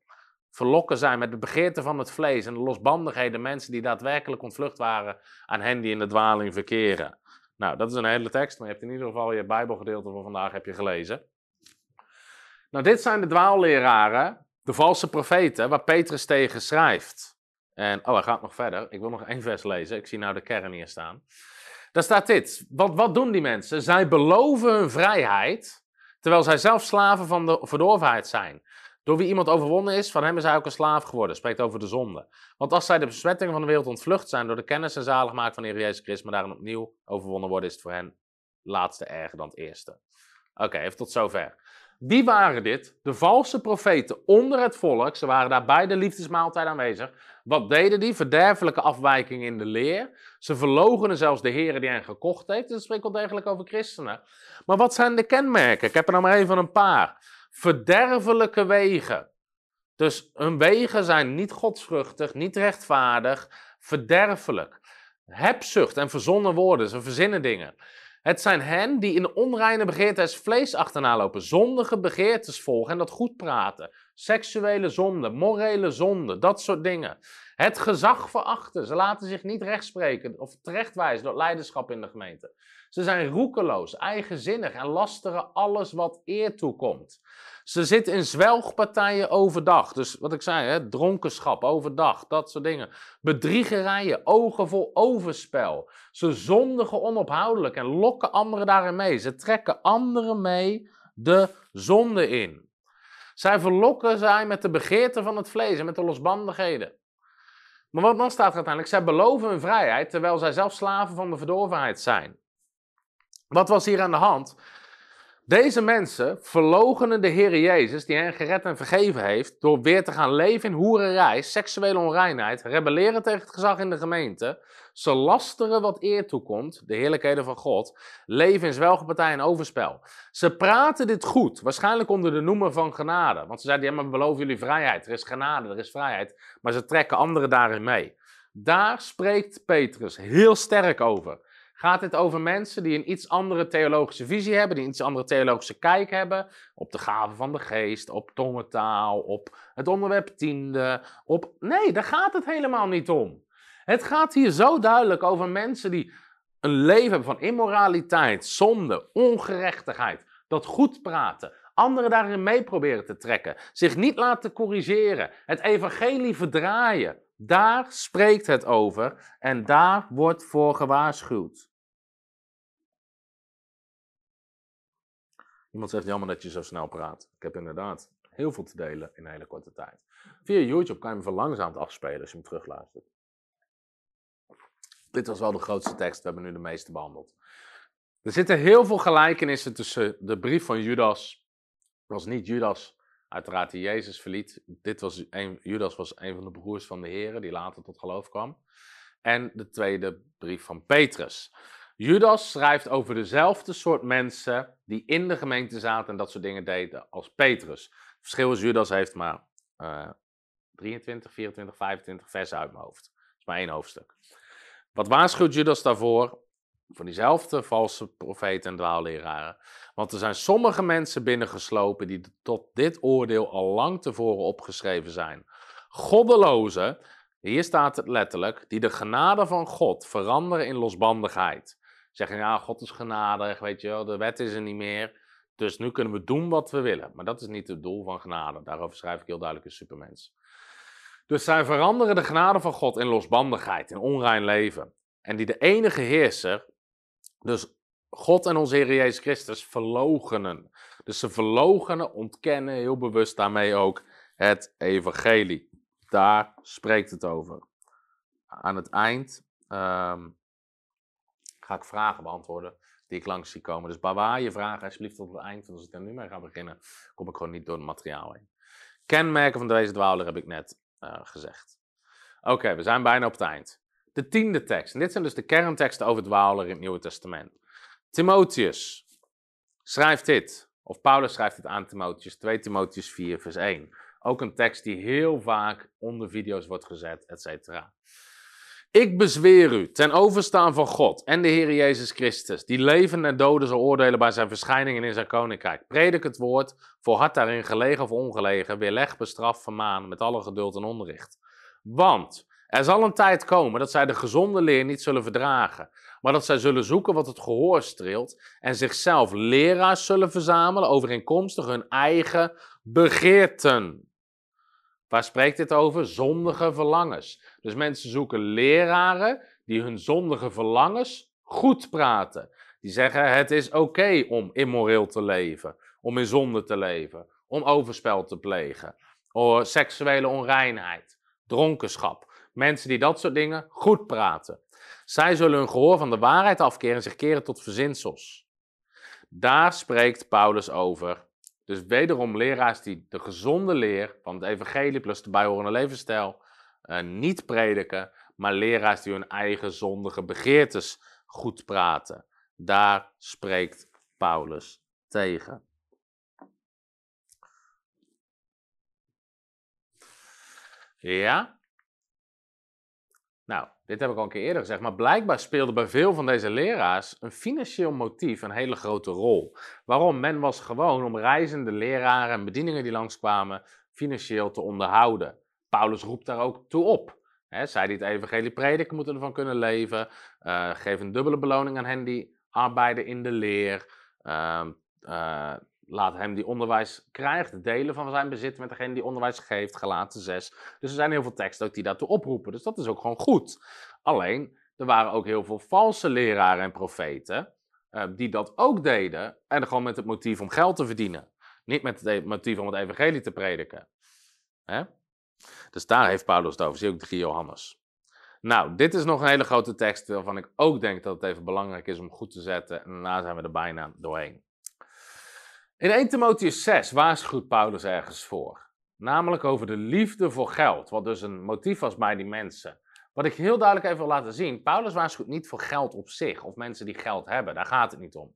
verlokken zijn met de begeerte van het vlees en de losbandigheden mensen die daadwerkelijk ontvlucht waren aan hen die in de dwaling verkeren. Nou, dat is een hele tekst, maar je hebt in ieder geval je Bijbelgedeelte van vandaag heb je gelezen. Nou, dit zijn de dwaalleraren de valse profeten waar Petrus tegen schrijft. En, oh, hij gaat nog verder. Ik wil nog één vers lezen. Ik zie nou de kern hier staan. Daar staat dit. Wat, wat doen die mensen? Zij beloven hun vrijheid, terwijl zij zelf slaven van de verdorvenheid zijn. Door wie iemand overwonnen is, van hem is hij ook een slaaf geworden. Spreekt over de zonde. Want als zij de besmettingen van de wereld ontvlucht zijn door de kennis en zaligmaak van de Heer Jezus Christus, maar daarin opnieuw overwonnen worden, is het voor hen laatste erger dan het eerste. Oké, even tot zover. Wie waren dit? De valse profeten onder het volk. Ze waren daar bij de liefdesmaaltijd aanwezig. Wat deden die? Verderfelijke afwijkingen in de leer. Ze verlogenen zelfs de Heer die hen gekocht heeft. Dat spreekt wel degelijk over christenen. Maar wat zijn de kenmerken? Ik heb er nou maar even een paar. Verderfelijke wegen. Dus hun wegen zijn niet godsvruchtig, niet rechtvaardig, verderfelijk. Hebzucht en verzonnen woorden, ze verzinnen dingen. Het zijn hen die in onreine begeertes vlees achterna lopen, zondige begeertes volgen en dat goed praten. Seksuele zonde, morele zonde, dat soort dingen. Het gezag verachten. Ze laten zich niet rechtspreken of terechtwijzen door leiderschap in de gemeente. Ze zijn roekeloos, eigenzinnig en lasteren alles wat eer toekomt. Ze zitten in zwelgpartijen overdag. Dus wat ik zei, hè, dronkenschap overdag, dat soort dingen. Bedriegerijen, ogen vol overspel. Ze zondigen onophoudelijk en lokken anderen daarin mee. Ze trekken anderen mee de zonde in. Zij verlokken zij met de begeerte van het vlees en met de losbandigheden. Maar wat dan staat er uiteindelijk? Zij beloven hun vrijheid terwijl zij zelf slaven van de verdorvenheid zijn. Wat was hier aan de hand? Deze mensen verlogenen de Heer Jezus, die hen gered en vergeven heeft, door weer te gaan leven in hoererij, seksuele onreinheid, rebelleren tegen het gezag in de gemeente. Ze lasteren wat eer toekomt, de heerlijkheden van God, leven in zwelgepartij en overspel. Ze praten dit goed, waarschijnlijk onder de noemer van genade. Want ze zeiden, ja, maar we beloven jullie vrijheid. Er is genade, er is vrijheid. Maar ze trekken anderen daarin mee. Daar spreekt Petrus heel sterk over gaat het over mensen die een iets andere theologische visie hebben, die een iets andere theologische kijk hebben op de gaven van de geest, op tongentaal, op het onderwerp tiende, op... Nee, daar gaat het helemaal niet om. Het gaat hier zo duidelijk over mensen die een leven hebben van immoraliteit, zonde, ongerechtigheid, dat goed praten, anderen daarin mee proberen te trekken, zich niet laten corrigeren, het evangelie verdraaien. Daar spreekt het over en daar wordt voor gewaarschuwd. Iemand zegt jammer dat je zo snel praat. Ik heb inderdaad heel veel te delen in een hele korte tijd. Via YouTube kan je hem verlangzaamd afspelen als je hem terugluistert. Dit was wel de grootste tekst, we hebben nu de meeste behandeld. Er zitten heel veel gelijkenissen tussen de brief van Judas. Het was niet Judas, uiteraard, die Jezus verliet. Dit was Judas was een van de broers van de Heren, die later tot geloof kwam. En de tweede brief van Petrus. Judas schrijft over dezelfde soort mensen die in de gemeente zaten en dat soort dingen deden als Petrus. Het verschil is, Judas heeft maar uh, 23, 24, 25 versen uit mijn hoofd. Dat is maar één hoofdstuk. Wat waarschuwt Judas daarvoor? Voor diezelfde valse profeten en dwaalleraren. Want er zijn sommige mensen binnengeslopen die tot dit oordeel al lang tevoren opgeschreven zijn. Goddelozen, hier staat het letterlijk, die de genade van God veranderen in losbandigheid zeggen, ja, God is genadig, weet je wel, de wet is er niet meer. Dus nu kunnen we doen wat we willen. Maar dat is niet het doel van genade. Daarover schrijf ik heel duidelijk in Supermens. Dus zij veranderen de genade van God in losbandigheid, in onrein leven. En die de enige heerser, dus God en onze Heer Jezus Christus, verlogenen. Dus ze verlogenen, ontkennen heel bewust daarmee ook het evangelie. Daar spreekt het over. Aan het eind ehm, ga ik vragen beantwoorden die ik langs zie komen. Dus bewaar je vragen alsjeblieft tot het eind. Want als ik er nu mee ga beginnen, kom ik gewoon niet door het materiaal heen. Kenmerken van deze dwaler heb ik net gezegd. Oké, we zijn bijna op het eind. De tiende tekst. En dit zijn dus de kernteksten over dwaler in het Nieuwe Testament. Timotheus schrijft dit. Of Paulus schrijft dit aan Timotheus. 2 Timotheus 4 vers 1. Ook een tekst die heel vaak onder video's wordt gezet, et cetera. Ik bezweer u, ten overstaan van God en de Heer Jezus Christus, die leven en doden zal oordelen bij zijn verschijningen in zijn koninkrijk. Predik het woord, hart daarin gelegen of ongelegen, weerleg, bestraf, vermaan, met alle geduld en onderricht. Want er zal een tijd komen dat zij de gezonde leer niet zullen verdragen, maar dat zij zullen zoeken wat het gehoor streelt en zichzelf leraars zullen verzamelen overeenkomstig hun eigen begeerten Waar spreekt dit over? Zondige verlangens. Dus mensen zoeken leraren die hun zondige verlangens goed praten. Die zeggen het is oké om immoreel te leven, om in zonde te leven, om overspel te plegen, of seksuele onreinheid, dronkenschap. Mensen die dat soort dingen goed praten. Zij zullen hun gehoor van de waarheid afkeren en zich keren tot verzinsels. Daar spreekt Paulus over. Dus wederom leraars die de gezonde leer van het evangelie plus de bijhorende levensstijl uh, niet prediken, maar leraars die hun eigen zondige begeertes goed praten. Daar spreekt Paulus tegen. Ja? Nou, dit heb ik al een keer eerder gezegd, maar blijkbaar speelde bij veel van deze leraars een financieel motief een hele grote rol. Waarom? Men was gewoon om reizende leraren en bedieningen die langskwamen financieel te onderhouden. Paulus roept daar ook toe op. He, zij die het evangelie prediken moeten ervan kunnen leven. Uh, geef een dubbele beloning aan hen die arbeiden in de leer. Uh, laat hem die onderwijs krijgt, delen van zijn bezit met degene die onderwijs geeft, gelaten 6. Dus er zijn heel veel teksten ook die daartoe oproepen. Dus dat is ook gewoon goed. Alleen, er waren ook heel veel valse leraren en profeten uh, die dat ook deden. En gewoon met het motief om geld te verdienen. Niet met het e-, motief om het evangelie te prediken. Hè? Dus daar heeft Paulus het over. Zie ook 3 Johannes. Nou, dit is nog een hele grote tekst waarvan ik ook denk dat het even belangrijk is om goed te zetten. En daarna zijn we er bijna doorheen. In 1 Timotheus 6 waarschuwt Paulus ergens voor. Namelijk over de liefde voor geld, wat dus een motief was bij die mensen. Wat ik heel duidelijk even wil laten zien, Paulus waarschuwt niet voor geld op zich, of mensen die geld hebben, daar gaat het niet om.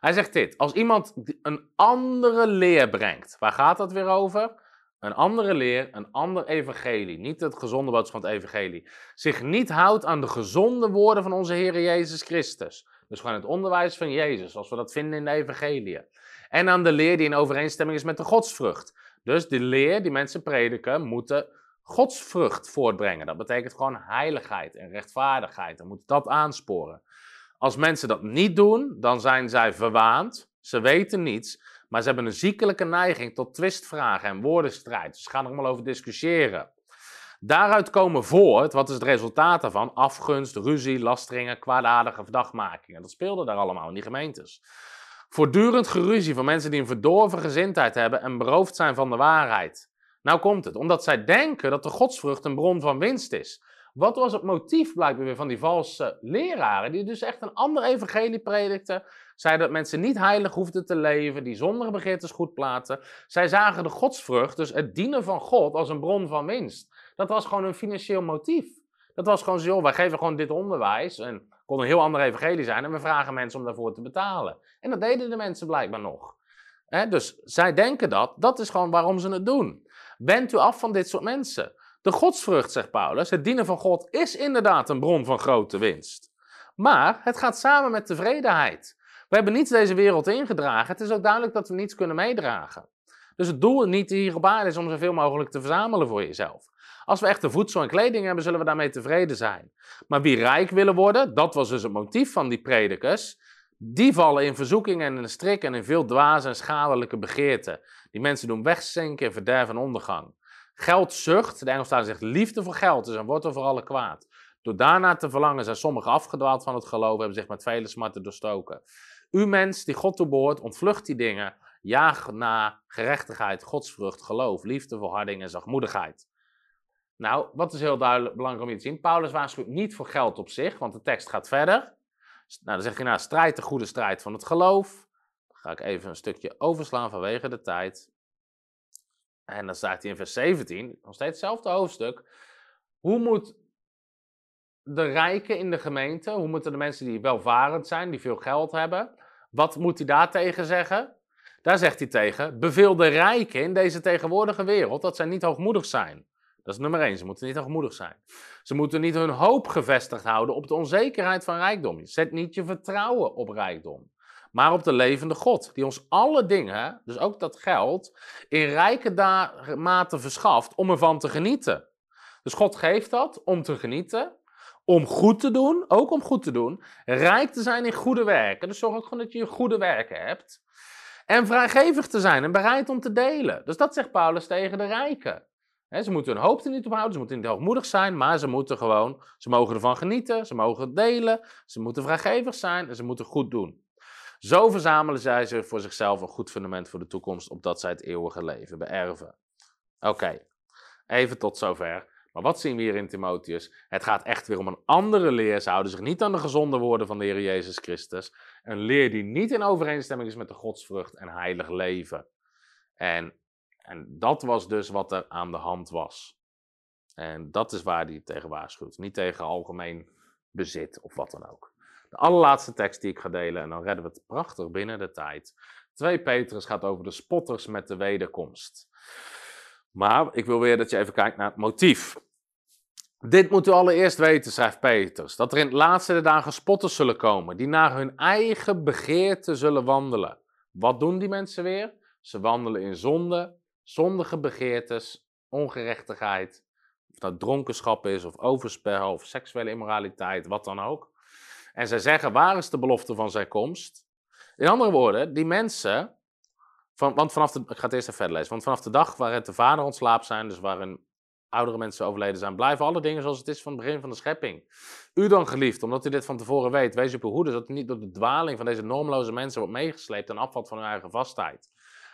Hij zegt dit, als iemand een andere leer brengt, waar gaat dat weer over? Een andere leer, een ander evangelie, niet het gezonde boodschap van het evangelie, zich niet houdt aan de gezonde woorden van onze Heer Jezus Christus. Dus gewoon het onderwijs van Jezus, zoals we dat vinden in de evangelie. En aan de leer die in overeenstemming is met de godsvrucht. Dus de leer die mensen prediken, moeten godsvrucht voortbrengen. Dat betekent gewoon heiligheid en rechtvaardigheid. Dan moet dat aansporen. Als mensen dat niet doen, dan zijn zij verwaand. Ze weten niets, maar ze hebben een ziekelijke neiging tot twistvragen en woordenstrijd. Dus ze gaan er allemaal over discussiëren. Daaruit komen voort, wat is het resultaat daarvan? Afgunst, ruzie, lasteringen, kwaadaardige verdachtmakingen. Dat speelde daar allemaal in die gemeentes. Voortdurend geruzie van mensen die een verdorven gezindheid hebben en beroofd zijn van de waarheid. Nou komt het, omdat zij denken dat de godsvrucht een bron van winst is. Wat was het motief blijkbaar weer van die valse leraren, die dus echt een ander evangelie predikten? Zeiden dat mensen niet heilig hoefden te leven, die zonder begeertes goed plaatsen. Zij zagen de godsvrucht, dus het dienen van God, als een bron van winst. Dat was gewoon een financieel motief. Dat was gewoon zo, wij geven gewoon dit onderwijs en kon een heel ander evangelie zijn en we vragen mensen om daarvoor te betalen. En dat deden de mensen blijkbaar nog. dus zij denken dat, dat is gewoon waarom ze het doen. Bent u af van dit soort mensen. De godsvrucht, zegt Paulus, het dienen van God is inderdaad een bron van grote winst. Maar het gaat samen met tevredenheid. We hebben niets deze wereld ingedragen. Het is ook duidelijk dat we niets kunnen meedragen. Dus het doel niet hier op aarde is om zoveel mogelijk te verzamelen voor jezelf. Als we echte voedsel en kleding hebben, zullen we daarmee tevreden zijn. Maar wie rijk willen worden, dat was dus het motief van die predikers, die vallen in verzoeking en in strik en in veel dwaze en schadelijke begeerten. Die mensen doen wegzinken in verderf en ondergang. Geldzucht, de Engelstaal zegt liefde voor geld, is een wortel voor alle kwaad. Door daarna te verlangen zijn sommigen afgedwaald van het geloof, hebben zich met vele smarten doorstoken. U mens die God toebehoort, ontvlucht die dingen. Jaag na gerechtigheid, godsvrucht, geloof, liefde, volharding en zachtmoedigheid. Nou, wat is heel duidelijk belangrijk om je te zien? Paulus waarschuwt niet voor geld op zich, want de tekst gaat verder. Nou, dan zeg je nou, strijd de goede strijd van het geloof. Dan ga ik even een stukje overslaan vanwege de tijd. En dan staat hij in vers 17, nog steeds hetzelfde hoofdstuk. Hoe moet de rijken in de gemeente, hoe moeten de mensen die welvarend zijn, die veel geld hebben, wat moet hij daar tegen zeggen? Daar zegt hij tegen, beveel de rijken in deze tegenwoordige wereld dat zij niet hoogmoedig zijn. Dat is nummer één. Ze moeten niet hoogmoedig zijn. Ze moeten niet hun hoop gevestigd houden op de onzekerheid van rijkdom. Zet niet je vertrouwen op rijkdom, maar op de levende God, die ons alle dingen, dus ook dat geld, in rijke mate verschaft om ervan te genieten. Dus God geeft dat om te genieten, om goed te doen, ook om goed te doen, rijk te zijn in goede werken. Dus zorg ook gewoon dat je goede werken hebt. En vrijgevig te zijn en bereid om te delen. Dus dat zegt Paulus tegen de rijken. Ze moeten hun hoop er niet op houden, ze moeten niet hoogmoedig zijn, maar ze moeten gewoon, ze mogen ervan genieten, ze mogen het delen, ze moeten vrijgevig zijn en ze moeten goed doen. Zo verzamelen zij zich voor zichzelf een goed fundament voor de toekomst, opdat zij het eeuwige leven beërven. Oké, even tot zover. Maar wat zien we hier in Timotheus? Het gaat echt weer om een andere leer. Ze houden zich niet aan de gezonde woorden van de Heer Jezus Christus. Een leer die niet in overeenstemming is met de godsvrucht en heilig leven. En, en dat was dus wat er aan de hand was. En dat is waar hij tegen waarschuwt. Niet tegen algemeen bezit of wat dan ook. De allerlaatste tekst die ik ga delen, en dan redden we het prachtig binnen de tijd. 2 Petrus gaat over de spotters met de wederkomst. Maar ik wil weer dat je even kijkt naar het motief. Dit moet u allereerst weten, schrijft Petrus, dat er in het laatste de dagen spotters zullen komen, die naar hun eigen begeerte zullen wandelen. Wat doen die mensen weer? Ze wandelen in zonde, zondige begeertes, ongerechtigheid, of dat dronkenschap is, of overspel, of seksuele immoraliteit, wat dan ook. En zij zeggen, waar is de belofte van zijn komst? In andere woorden, die mensen van, want vanaf de, ik ga het eerst even verder lezen. Want vanaf de dag waarin de vader ontslaap zijn, dus waarin oudere mensen overleden zijn, blijven alle dingen zoals het is van het begin van de schepping. U dan geliefd, omdat u dit van tevoren weet, wees op uw hoede, zodat u niet door de dwaling van deze normloze mensen wordt meegesleept en afvalt van uw eigen vastheid.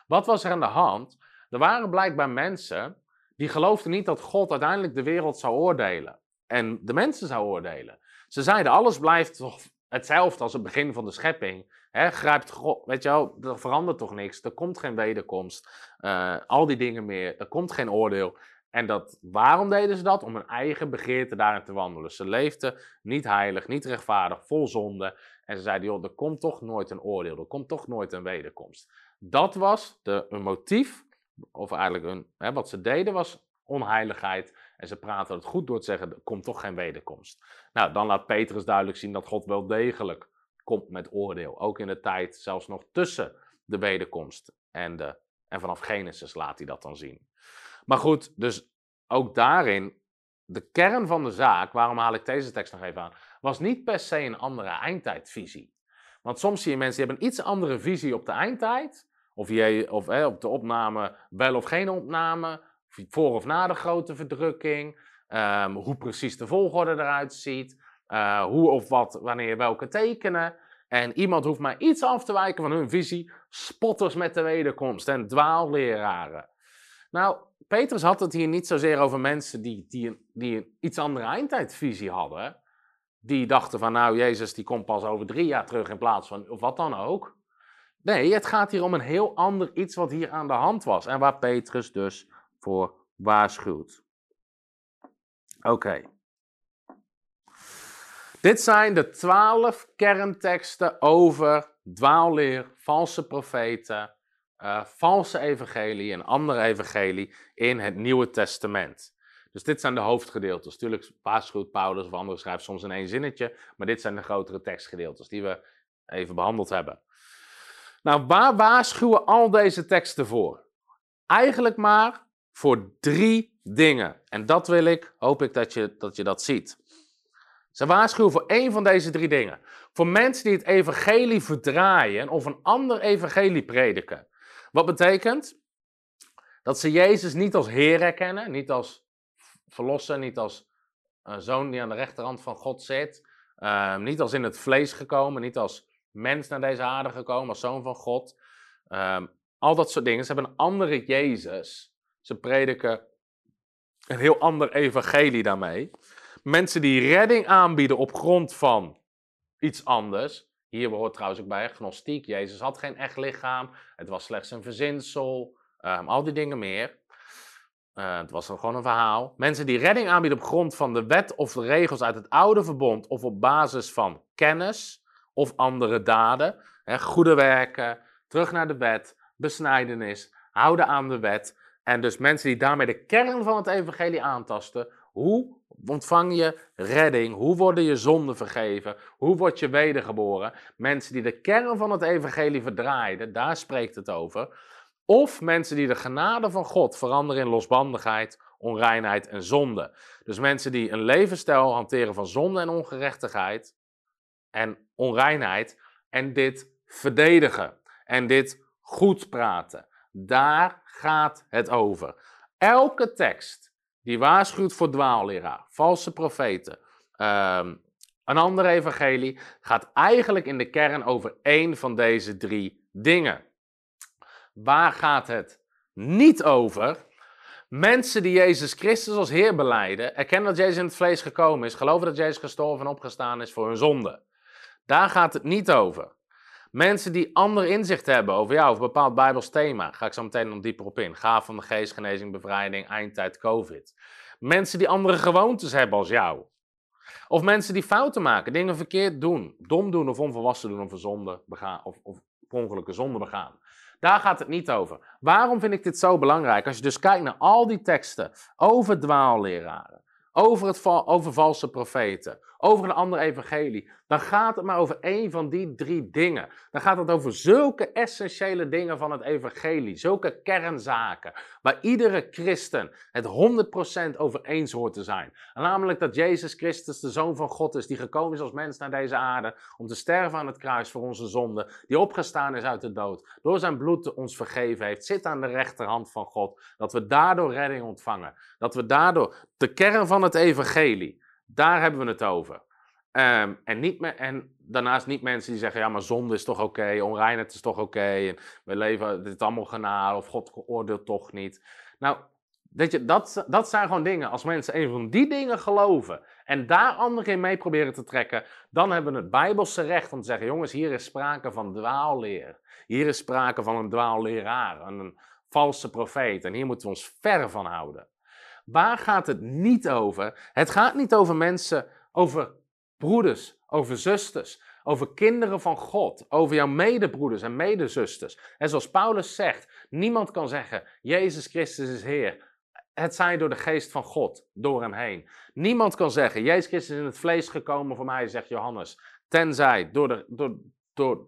Wat was er aan de hand? Er waren blijkbaar mensen die geloofden niet dat God uiteindelijk de wereld zou oordelen en de mensen zou oordelen. Ze zeiden, alles blijft toch hetzelfde als het begin van de schepping. Grijpt God, weet je wel, er verandert toch niks. Er komt geen wederkomst. Uh, al die dingen meer. Er komt geen oordeel. En dat, waarom deden ze dat? Om hun eigen begeerte daarin te wandelen. Ze leefden niet heilig, niet rechtvaardig, vol zonde. En ze zeiden, joh, er komt toch nooit een oordeel. Er komt toch nooit een wederkomst. Dat was de, een motief, of eigenlijk een, hè, wat ze deden was onheiligheid. En ze praten het goed door te zeggen, er komt toch geen wederkomst. Nou, dan laat Petrus duidelijk zien dat God wel degelijk komt met oordeel. Ook in de tijd, zelfs nog tussen de wederkomst en, de, en vanaf Genesis laat hij dat dan zien. Maar goed, dus ook daarin, de kern van de zaak, waarom haal ik deze tekst nog even aan, was niet per se een andere eindtijdvisie. Want soms zie je mensen die hebben een iets andere visie op de eindtijd. Of, je, of op de opname wel of geen opname. Voor of na de grote verdrukking. Ehm, hoe precies de volgorde eruit ziet. Uh, hoe of wat, wanneer welke tekenen. En iemand hoeft maar iets af te wijken van hun visie. Spotters met de wederkomst en dwaalleraren. Nou, Petrus had het hier niet zozeer over mensen die, die, een, die iets andere eindtijdvisie hadden. Die dachten van, nou, Jezus die komt pas over drie jaar terug in plaats van, of wat dan ook. Nee, het gaat hier om een heel ander iets wat hier aan de hand was. En waar Petrus dus voor waarschuwt. Oké. Dit zijn de twaalf kernteksten over dwaalleer, valse profeten, uh, valse evangelie en andere evangelie in het Nieuwe Testament. Dus dit zijn de hoofdgedeeltes. Natuurlijk waarschuwt Paulus of anderen schrijven soms in één zinnetje, maar dit zijn de grotere tekstgedeeltes die we even behandeld hebben. Nou, waar waarschuwen al deze teksten voor? Eigenlijk maar voor drie dingen. En dat wil ik, hoop ik dat je dat, je dat ziet. Ze waarschuwen voor één van deze drie dingen. Voor mensen die het evangelie verdraaien of een ander evangelie prediken. Wat betekent? Dat ze Jezus niet als Heer herkennen, niet als verlosser, niet als een zoon die aan de rechterhand van God zit. Uh, niet als in het vlees gekomen, niet als mens naar deze aarde gekomen, als zoon van God. Uh, al dat soort dingen. Ze hebben een andere Jezus. Ze prediken een heel ander evangelie daarmee. Mensen die redding aanbieden op grond van iets anders. Hier hoort trouwens ook bij gnostiek. Jezus had geen echt lichaam. Het was slechts een verzinsel. Um, al die dingen meer. Uh, het was gewoon een verhaal. Mensen die redding aanbieden op grond van de wet of de regels uit het oude verbond. Of op basis van kennis of andere daden. Hè, goede werken, terug naar de wet, besnijdenis, houden aan de wet. En dus mensen die daarmee de kern van het evangelie aantasten. Hoe ontvang je redding? Hoe worden je zonden vergeven? Hoe word je wedergeboren? Mensen die de kern van het evangelie verdraaiden, daar spreekt het over. Of mensen die de genade van God veranderen in losbandigheid, onreinheid en zonde. Dus mensen die een levensstijl hanteren van zonde en ongerechtigheid en onreinheid en dit verdedigen en dit goed praten. Daar gaat het over. Elke tekst die waarschuwt voor dwaalleraar, valse profeten, ehm, een ander evangelie, gaat eigenlijk in de kern over één van deze drie dingen. Waar gaat het niet over? Mensen die Jezus Christus als Heer beleiden, erkennen dat Jezus in het vlees gekomen is, geloven dat Jezus gestorven en opgestaan is voor hun zonde. Daar gaat het niet over. Mensen die ander inzicht hebben over jou, over een bepaald Bijbels thema, ga ik zo meteen nog dieper op in. Gaaf van de geest, genezing, bevrijding, eindtijd, COVID. Mensen die andere gewoontes hebben als jou. Of mensen die fouten maken, dingen verkeerd doen, dom doen of onvolwassen doen of zonde begaan, of, of ongelukken zonde begaan. Daar gaat het niet over. Waarom vind ik dit zo belangrijk? Als je dus kijkt naar al die teksten over dwaalleraren, over, het, over valse profeten, over een ander evangelie, dan gaat het maar over één van die drie dingen. Dan gaat het over zulke essentiële dingen van het evangelie, zulke kernzaken, waar iedere christen het 100% over eens hoort te zijn. namelijk dat Jezus Christus de Zoon van God is, die gekomen is als mens naar deze aarde om te sterven aan het kruis voor onze zonden, die opgestaan is uit de dood, door zijn bloed ons vergeven heeft, zit aan de rechterhand van God, dat we daardoor redding ontvangen, dat we daardoor de kern van het evangelie, daar hebben we het over. Ehm, en, en daarnaast niet mensen die zeggen, ja, maar zonde is toch oké, onreinheid is toch oké, we leven, dit allemaal genade, of God oordeelt toch niet. Nou, weet je, dat, dat zijn gewoon dingen. Als mensen een van die dingen geloven en daar anderen in mee proberen te trekken, dan hebben we het bijbelse recht om te zeggen, jongens, hier is sprake van dwaalleer. Hier is sprake van een dwaalleraar, een valse profeet. En hier moeten we ons ver van houden. Waar gaat het niet over? Het gaat niet over mensen, over broeders, over zusters, over kinderen van God, over jouw medebroeders en medezusters. En zoals Paulus zegt, niemand kan zeggen, Jezus Christus is Heer. Het zij door de geest van God, door hem heen. Niemand kan zeggen, Jezus Christus is in het vlees gekomen voor mij, zegt Johannes. Tenzij door, de, door, door,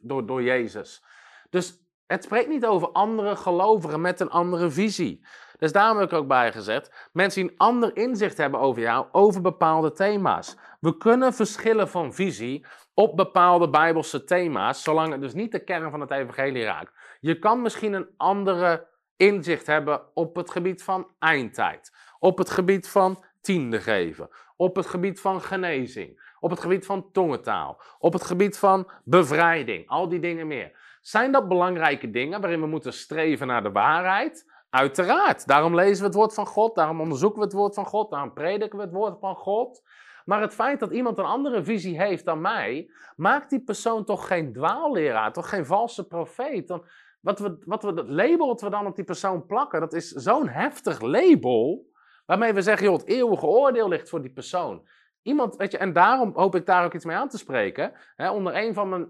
door, door Jezus. Dus het spreekt niet over andere gelovigen met een andere visie. Dus daarom heb ik ook bijgezet. Mensen die een ander inzicht hebben over jou, over bepaalde thema's. We kunnen verschillen van visie op bepaalde bijbelse thema's, zolang het dus niet de kern van het evangelie raakt. Je kan misschien een andere inzicht hebben op het gebied van eindtijd, op het gebied van tiende geven, op het gebied van genezing, op het gebied van tongentaal, op het gebied van bevrijding, al die dingen meer. Zijn dat belangrijke dingen waarin we moeten streven naar de waarheid? Uiteraard. Daarom lezen we het woord van God, daarom onderzoeken we het woord van God, daarom prediken we het woord van God. Maar het feit dat iemand een andere visie heeft dan mij, maakt die persoon toch geen dwaalleraar, toch geen valse profeet. Dan, wat we, wat we, het label wat we dan op die persoon plakken, dat is zo'n heftig label, waarmee we zeggen, joh, het eeuwige oordeel ligt voor die persoon. Iemand, weet je, en daarom hoop ik daar ook iets mee aan te spreken. Hè, onder een van mijn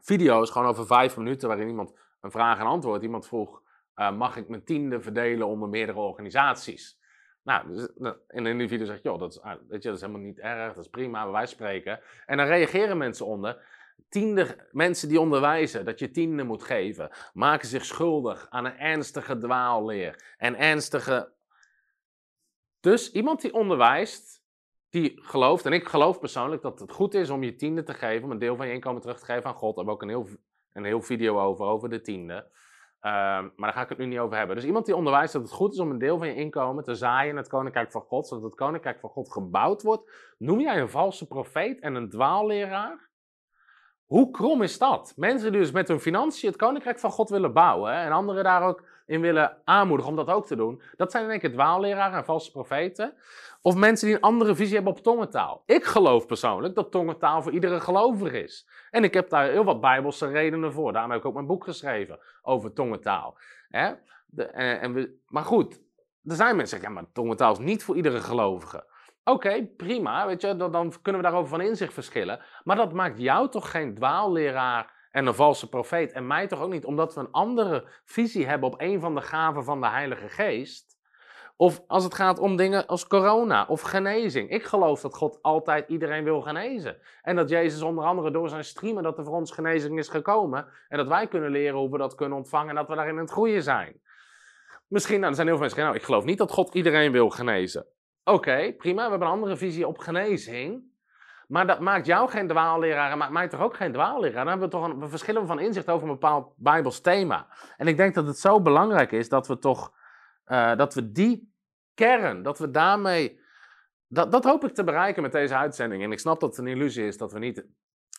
video's, gewoon over vijf minuten, waarin iemand een vraag en antwoord, iemand vroeg, uh, mag ik mijn tiende verdelen onder meerdere organisaties? Nou, dus, in een individu zeg je, joh, dat is, ah, weet je, dat is helemaal niet erg, dat is prima, wijze spreken. En dan reageren mensen onder. Tiende, mensen die onderwijzen dat je tiende moet geven, maken zich schuldig aan een ernstige dwaalleer. En ernstige. Dus iemand die onderwijst, die gelooft, en ik geloof persoonlijk dat het goed is om je tiende te geven, om een deel van je inkomen terug te geven aan God. Daar hebben we ook een heel, een heel video over, over de tiende. Ehm, maar daar ga ik het nu niet over hebben. Dus iemand die onderwijst dat het goed is om een deel van je inkomen te zaaien in het koninkrijk van God, zodat het koninkrijk van God gebouwd wordt, noem jij een valse profeet en een dwaalleraar? Hoe krom is dat? Mensen die dus met hun financiën het koninkrijk van God willen bouwen en anderen daar ook in willen aanmoedigen om dat ook te doen. Dat zijn in één keer dwaalleraren en valse profeten. Of mensen die een andere visie hebben op tongentaal. Ik geloof persoonlijk dat tongentaal voor iedere gelovige is. En ik heb daar heel wat bijbelse redenen voor. Daarom heb ik ook mijn boek geschreven over tongentaal. Hè? De, en, en we, maar goed, er zijn mensen die zeggen, ja, maar tongentaal is niet voor iedere gelovige. Oké, prima, weet je, dan, dan, kunnen we daarover van inzicht verschillen. Maar dat maakt jou toch geen dwaalleraar en een valse profeet. En mij toch ook niet, omdat we een andere visie hebben op een van de gaven van de Heilige Geest. Of als het gaat om dingen als corona of genezing. Ik geloof dat God altijd iedereen wil genezen. En dat Jezus onder andere door zijn streamen dat er voor ons genezing is gekomen. En dat wij kunnen leren hoe we dat kunnen ontvangen en dat we daarin in het groeien zijn. Misschien, nou, er zijn heel veel mensen die nou, ik geloof niet dat God iedereen wil genezen. Oké, prima, we hebben een andere visie op genezing. Maar dat maakt jou geen dwaalleraar en maakt mij toch ook geen dwaalleraar. Dan hebben we toch een, we verschillen van inzicht over een bepaald Bijbels thema. En ik denk dat het zo belangrijk is dat we toch uh, dat we die kern, dat we daarmee. Dat, dat hoop ik te bereiken met deze uitzending. En ik snap dat het een illusie is dat we niet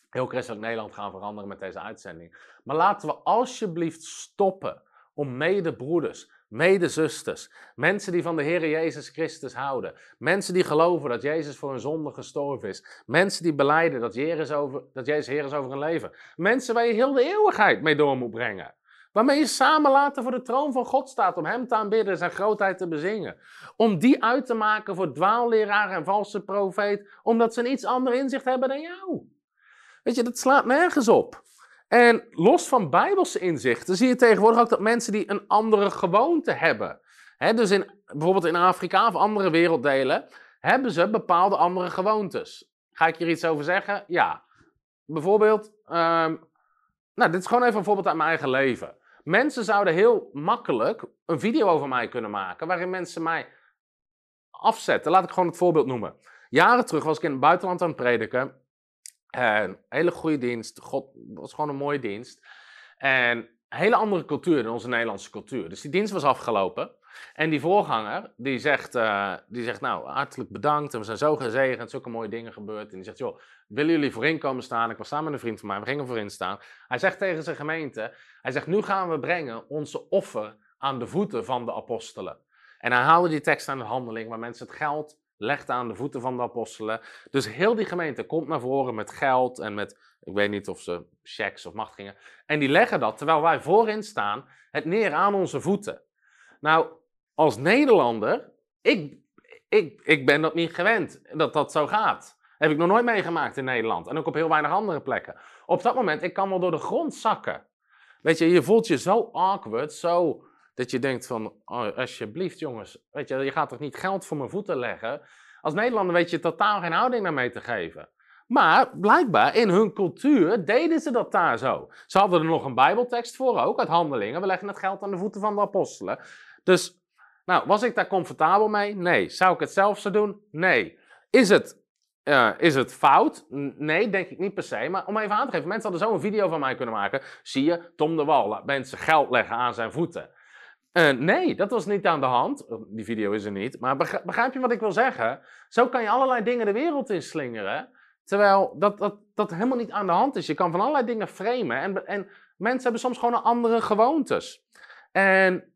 heel christelijk Nederland gaan veranderen met deze uitzending. Maar laten we alsjeblieft stoppen om medebroeders, medezusters, mensen die van de Heer Jezus Christus houden, mensen die geloven dat Jezus voor hun zonde gestorven is, mensen die beleiden dat Jezus, over, dat Jezus Heer is over hun leven, mensen waar je heel de eeuwigheid mee door moet brengen. Waarmee je samen later voor de troon van God staat om Hem te aanbidden, Zijn grootheid te bezingen. Om die uit te maken voor dwaalleraren en valse profeet, omdat ze een iets ander inzicht hebben dan jou. Weet je, dat slaat nergens op. En los van bijbelse inzichten zie je tegenwoordig ook dat mensen die een andere gewoonte hebben. Hè, dus in, bijvoorbeeld in Afrika of andere werelddelen hebben ze bepaalde andere gewoontes. Ga ik hier iets over zeggen? Ja. Bijvoorbeeld, ehm, nou, dit is gewoon even een voorbeeld uit mijn eigen leven. Mensen zouden heel makkelijk een video over mij kunnen maken waarin mensen mij afzetten. Laat ik gewoon het voorbeeld noemen. Jaren terug was ik in het buitenland aan het prediken. En hele goede dienst. God was gewoon een mooie dienst. En een hele andere cultuur dan onze Nederlandse cultuur. Dus die dienst was afgelopen. En die voorganger, die zegt, uh, die zegt nou, hartelijk bedankt. En we zijn zo gezegend, zulke mooie dingen gebeurd. En die zegt, joh, willen jullie voorin komen staan? Ik was samen met een vriend van mij, we gingen voorin staan. Hij zegt tegen zijn gemeente, hij zegt, nu gaan we brengen onze offer aan de voeten van de apostelen. En hij haalde die tekst aan de handeling, waar mensen het geld legt aan de voeten van de apostelen. Dus heel die gemeente komt naar voren met geld en met, ik weet niet of ze checks of machtigingen. En die leggen dat, terwijl wij voorin staan, het neer aan onze voeten. Nou, als Nederlander, ik, ik, ik ben dat niet gewend, dat dat zo gaat. Heb ik nog nooit meegemaakt in Nederland. En ook op heel weinig andere plekken. Op dat moment, ik kan wel door de grond zakken. Weet je, je voelt je zo awkward, zo dat je denkt van, oh, alsjeblieft jongens, weet je, je gaat toch niet geld voor mijn voeten leggen? Als Nederlander weet je totaal geen houding naar mee te geven. Maar blijkbaar in hun cultuur deden ze dat daar zo. Ze hadden er nog een bijbeltekst voor ook, uit handelingen. We leggen het geld aan de voeten van de apostelen. Dus, nou, was ik daar comfortabel mee? Nee. Zou ik het zelf zo doen? Nee. Is het, uh, is het fout? Nee, denk ik niet per se. Maar om even aan te geven, mensen hadden zo een video van mij kunnen maken. Zie je, Tom de Wal mensen geld leggen aan zijn voeten. Uh, nee, dat was niet aan de hand. Oh, die video is er niet. Maar begrijp je wat ik wil zeggen? Zo kan je allerlei dingen de wereld in slingeren. Terwijl dat, dat, dat helemaal niet aan de hand is. Je kan van allerlei dingen framen. En, en mensen hebben soms gewoon andere gewoontes. En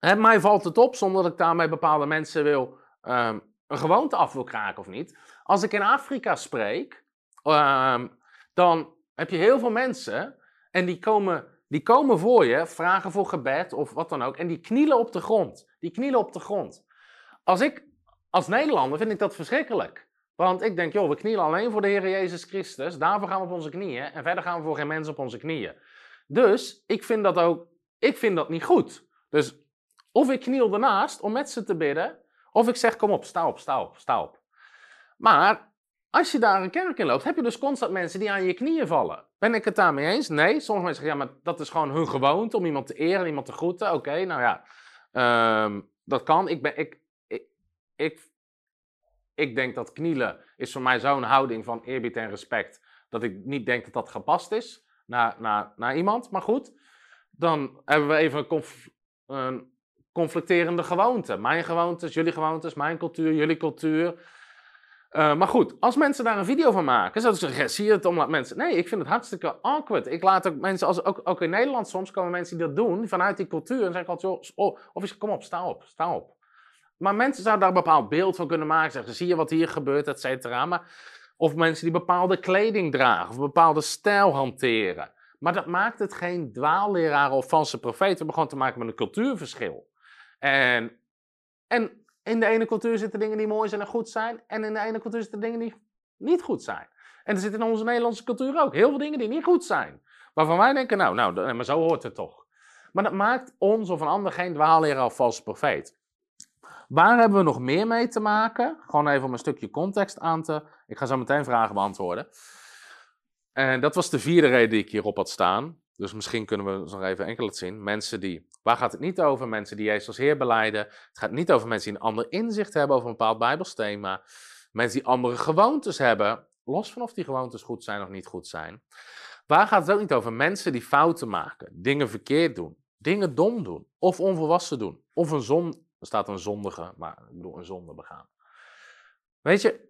mij valt het op, zonder dat ik daarmee bepaalde mensen wil, um, een gewoonte af wil kraken of niet. Als ik in Afrika spreek, um, dan heb je heel veel mensen en die komen die komen voor je, vragen voor gebed of wat dan ook. En die knielen op de grond. Die knielen op de grond. Als ik, als Nederlander, vind ik dat verschrikkelijk. Want ik denk, joh, we knielen alleen voor de Heer Jezus Christus. Daarvoor gaan we op onze knieën. En verder gaan we voor geen mensen op onze knieën. Dus ik vind dat ook, ik vind dat niet goed. Dus of ik kniel ernaast om met ze te bidden. Of ik zeg, kom op, sta op, sta op, sta op. Maar als je daar een kerk in loopt, heb je dus constant mensen die aan je knieën vallen. Ben ik het daarmee eens? Nee. Sommige mensen zeggen, ja, maar dat is gewoon hun gewoonte om iemand te eren, iemand te groeten. Oké, nou ja, ehm, dat kan. Ik, ben, ik, ik, ik, ik denk dat knielen is voor mij zo'n houding van eerbied en respect, dat ik niet denk dat dat gepast is naar, naar, naar iemand. Maar goed, dan hebben we even een, een conflicterende gewoonte. Mijn gewoontes, jullie gewoontes, mijn cultuur, jullie cultuur. Uh, maar goed, als mensen daar een video van maken, zouden ze zeggen, zie je het om mensen... Nee, ik vind het hartstikke awkward. Ik laat ook mensen, als, ook, ook in Nederland soms komen mensen die dat doen, vanuit die cultuur, en zeggen altijd, oh, of is kom op, sta op, sta op. Maar mensen zouden daar een bepaald beeld van kunnen maken, zeggen, zie je wat hier gebeurt, et cetera. Maar, of mensen die bepaalde kleding dragen, of bepaalde stijl hanteren. Maar dat maakt het geen dwaalleraar of valse profeet. We hebben gewoon te maken met een cultuurverschil. En, en in de ene cultuur zitten dingen die mooi zijn en goed zijn. En in de ene cultuur zitten dingen die niet goed zijn. En er zitten in onze Nederlandse cultuur ook heel veel dingen die niet goed zijn. Waarvan wij denken, nou, nou maar zo hoort het toch. Maar dat maakt ons of een ander geen dwaalleraar of valse profeet. Waar hebben we nog meer mee te maken? Gewoon even om een stukje context aan te... Ik ga zo meteen vragen beantwoorden. En dat was de vierde reden die ik hierop had staan. Dus misschien kunnen we nog even enkel zien. Mensen die, waar gaat het niet over? Mensen die Jezus als Heer beleiden. Het gaat niet over mensen die een ander inzicht hebben over een bepaald Bijbelsthema. Mensen die andere gewoontes hebben, los van of die gewoontes goed zijn of niet goed zijn. Waar gaat het ook niet over? Mensen die fouten maken, dingen verkeerd doen, dingen dom doen, of onvolwassen doen, of een Er staat een zondige, maar ik bedoel een zonde begaan. Weet je,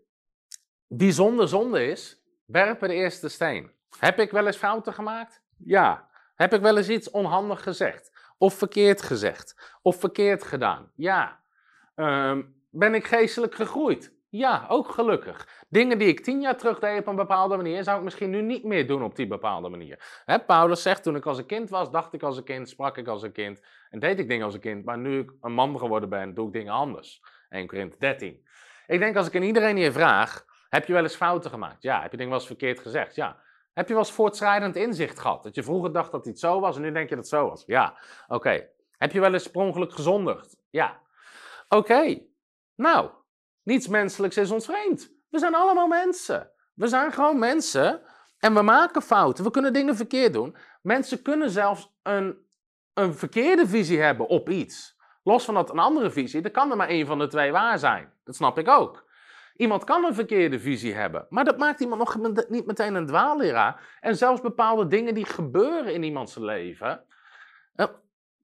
wie zonde zonde is, werpen de eerste steen. Heb ik wel eens fouten gemaakt? Ja. Heb ik wel eens iets onhandig gezegd? Of verkeerd gezegd? Of verkeerd gedaan? Ja. Ehm, ben ik geestelijk gegroeid? Ja, ook gelukkig. Dingen die ik tien jaar terug deed op een bepaalde manier, zou ik misschien nu niet meer doen op die bepaalde manier. Hè, Paulus zegt, toen ik als een kind was, dacht ik als een kind, sprak ik als een kind en deed ik dingen als een kind. Maar nu ik een man geworden ben, doe ik dingen anders. 1 Korinthe 13. Ik denk als ik aan iedereen hier vraag, heb je wel eens fouten gemaakt? Ja. Heb je dingen wel eens verkeerd gezegd? Ja. Heb je wel eens voortschrijdend inzicht gehad? Dat je vroeger dacht dat iets zo was en nu denk je dat het zo was? Ja. Oké. Heb je wel eens sprongelijk gezondigd? Ja. Oké. Nou, niets menselijks is ons vreemd. We zijn allemaal mensen. We zijn gewoon mensen en we maken fouten. We kunnen dingen verkeerd doen. Mensen kunnen zelfs een, een verkeerde visie hebben op iets. Los van dat een andere visie, er kan er maar één van de twee waar zijn. Dat snap ik ook. Iemand kan een verkeerde visie hebben, maar dat maakt iemand nog niet meteen een dwaalleraar. En zelfs bepaalde dingen die gebeuren in iemands leven. Eh,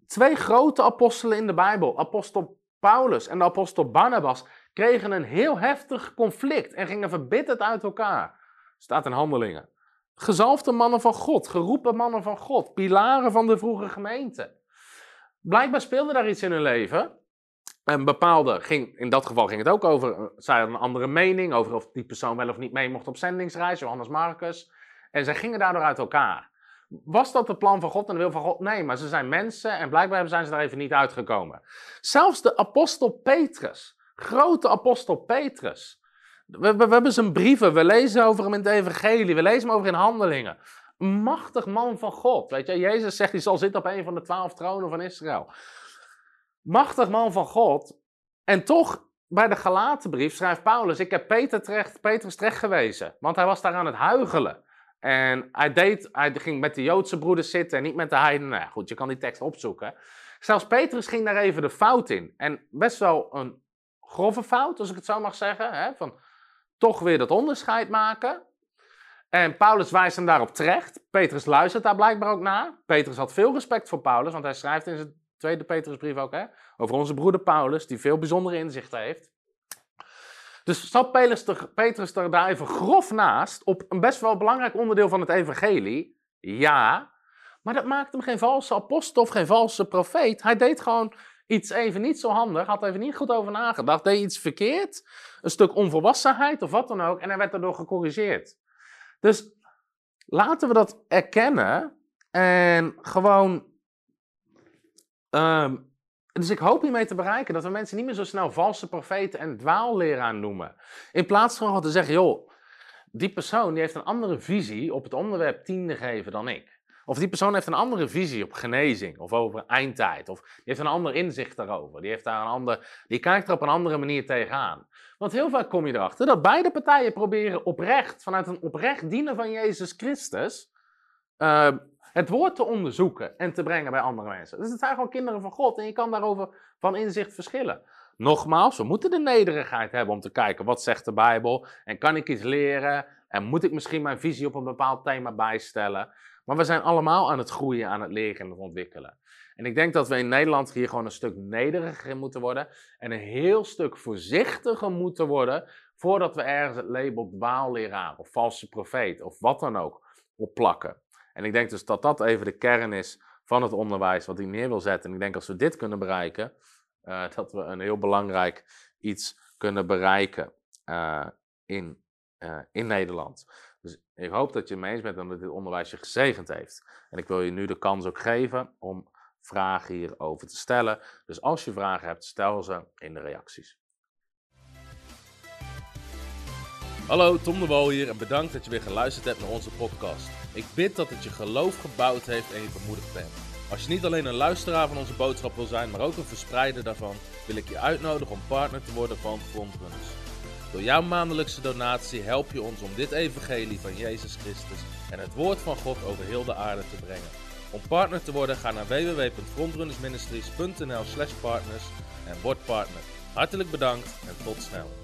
twee grote apostelen in de Bijbel, apostel Paulus en de apostel Barnabas, kregen een heel heftig conflict en gingen verbitterd uit elkaar. Staat in handelingen. Gezalfde mannen van God, geroepen mannen van God, pilaren van de vroege gemeente. Blijkbaar speelde daar iets in hun leven. Een bepaalde, ging, in dat geval ging het ook over, eh, zij hadden een andere mening over of die persoon wel of niet mee mocht op zendingsreis, Johannes Marcus. En zij gingen daardoor uit elkaar. Was dat het plan van God en de wil van God? Nee, maar ze zijn mensen en blijkbaar zijn ze daar even niet uitgekomen. Zelfs de apostel Petrus, grote apostel Petrus. We, we, hebben zijn brieven, we lezen over hem in het evangelie, we lezen hem over in handelingen. Machtig man van God. Weet je, Jezus zegt hij zal zitten op een van de twaalf tronen van Israël. Machtig man van God. En toch, bij de Galatenbrief schrijft Paulus: Ik heb Peter terecht, Petrus terecht gewezen. Want hij was daar aan het huigelen. En hij, deed, hij ging met de Joodse broeders zitten en niet met de heidenen. Nou goed, je kan die tekst opzoeken. Zelfs Petrus ging daar even de fout in. En best wel een grove fout, als ik het zo mag zeggen. Hè? Van toch weer dat onderscheid maken. En Paulus wijst hem daarop terecht. Petrus luistert daar blijkbaar ook naar. Petrus had veel respect voor Paulus, want hij schrijft in zijn tweede Petrusbrief ook hè, over onze broeder Paulus, die veel bijzondere inzichten heeft. Dus zat Petrus er daar even grof naast op een best wel belangrijk onderdeel van het evangelie? Ja, maar dat maakte hem geen valse apostel of geen valse profeet. Hij deed gewoon iets even niet zo handig, had even niet goed over nagedacht, deed iets verkeerd, een stuk onvolwassenheid of wat dan ook, en hij werd daardoor gecorrigeerd. Dus laten we dat erkennen en gewoon. Um, dus ik hoop hiermee te bereiken dat we mensen niet meer zo snel valse profeten en dwaalleraar noemen. In plaats van gewoon te zeggen, joh, die persoon die heeft een andere visie op het onderwerp tiende geven dan ik. Of die persoon heeft een andere visie op genezing of over eindtijd. Of die heeft een ander inzicht daarover. Die, heeft daar een ander, die kijkt er op een andere manier tegenaan. Want heel vaak kom je erachter dat beide partijen proberen oprecht, vanuit een oprecht dienen van Jezus Christus, uh, het woord te onderzoeken en te brengen bij andere mensen. Dus het zijn gewoon kinderen van God en je kan daarover van inzicht verschillen. Nogmaals, we moeten de nederigheid hebben om te kijken wat zegt de Bijbel en kan ik iets leren en moet ik misschien mijn visie op een bepaald thema bijstellen. Maar we zijn allemaal aan het groeien, aan het leren en het ontwikkelen. En ik denk dat we in Nederland hier gewoon een stuk nederiger moeten worden. En een heel stuk voorzichtiger moeten worden. Voordat we ergens het label dwaalleraar of valse profeet of wat dan ook op plakken. En ik denk dus dat dat even de kern is van het onderwijs wat ik neer wil zetten. En ik denk als we dit kunnen bereiken, uh, dat we een heel belangrijk iets kunnen bereiken uh, in, uh, in Nederland. Dus ik hoop dat je het mee eens bent en dat dit onderwijs je gezegend heeft. En ik wil je nu de kans ook geven om vragen hierover te stellen. Dus als je vragen hebt, stel ze in de reacties. Hallo, Tom de Wol hier en bedankt dat je weer geluisterd hebt naar onze podcast. Ik bid dat het je geloof gebouwd heeft en je bemoedigd bent. Als je niet alleen een luisteraar van onze boodschap wil zijn, maar ook een verspreider daarvan, wil ik je uitnodigen om partner te worden van Frontrunners. Door jouw maandelijkse donatie help je ons om dit evangelie van Jezus Christus en het woord van God over heel de aarde te brengen. Om partner te worden, ga naar www.frontrunnersministries.nl slash partners en word partner. Hartelijk bedankt en tot snel.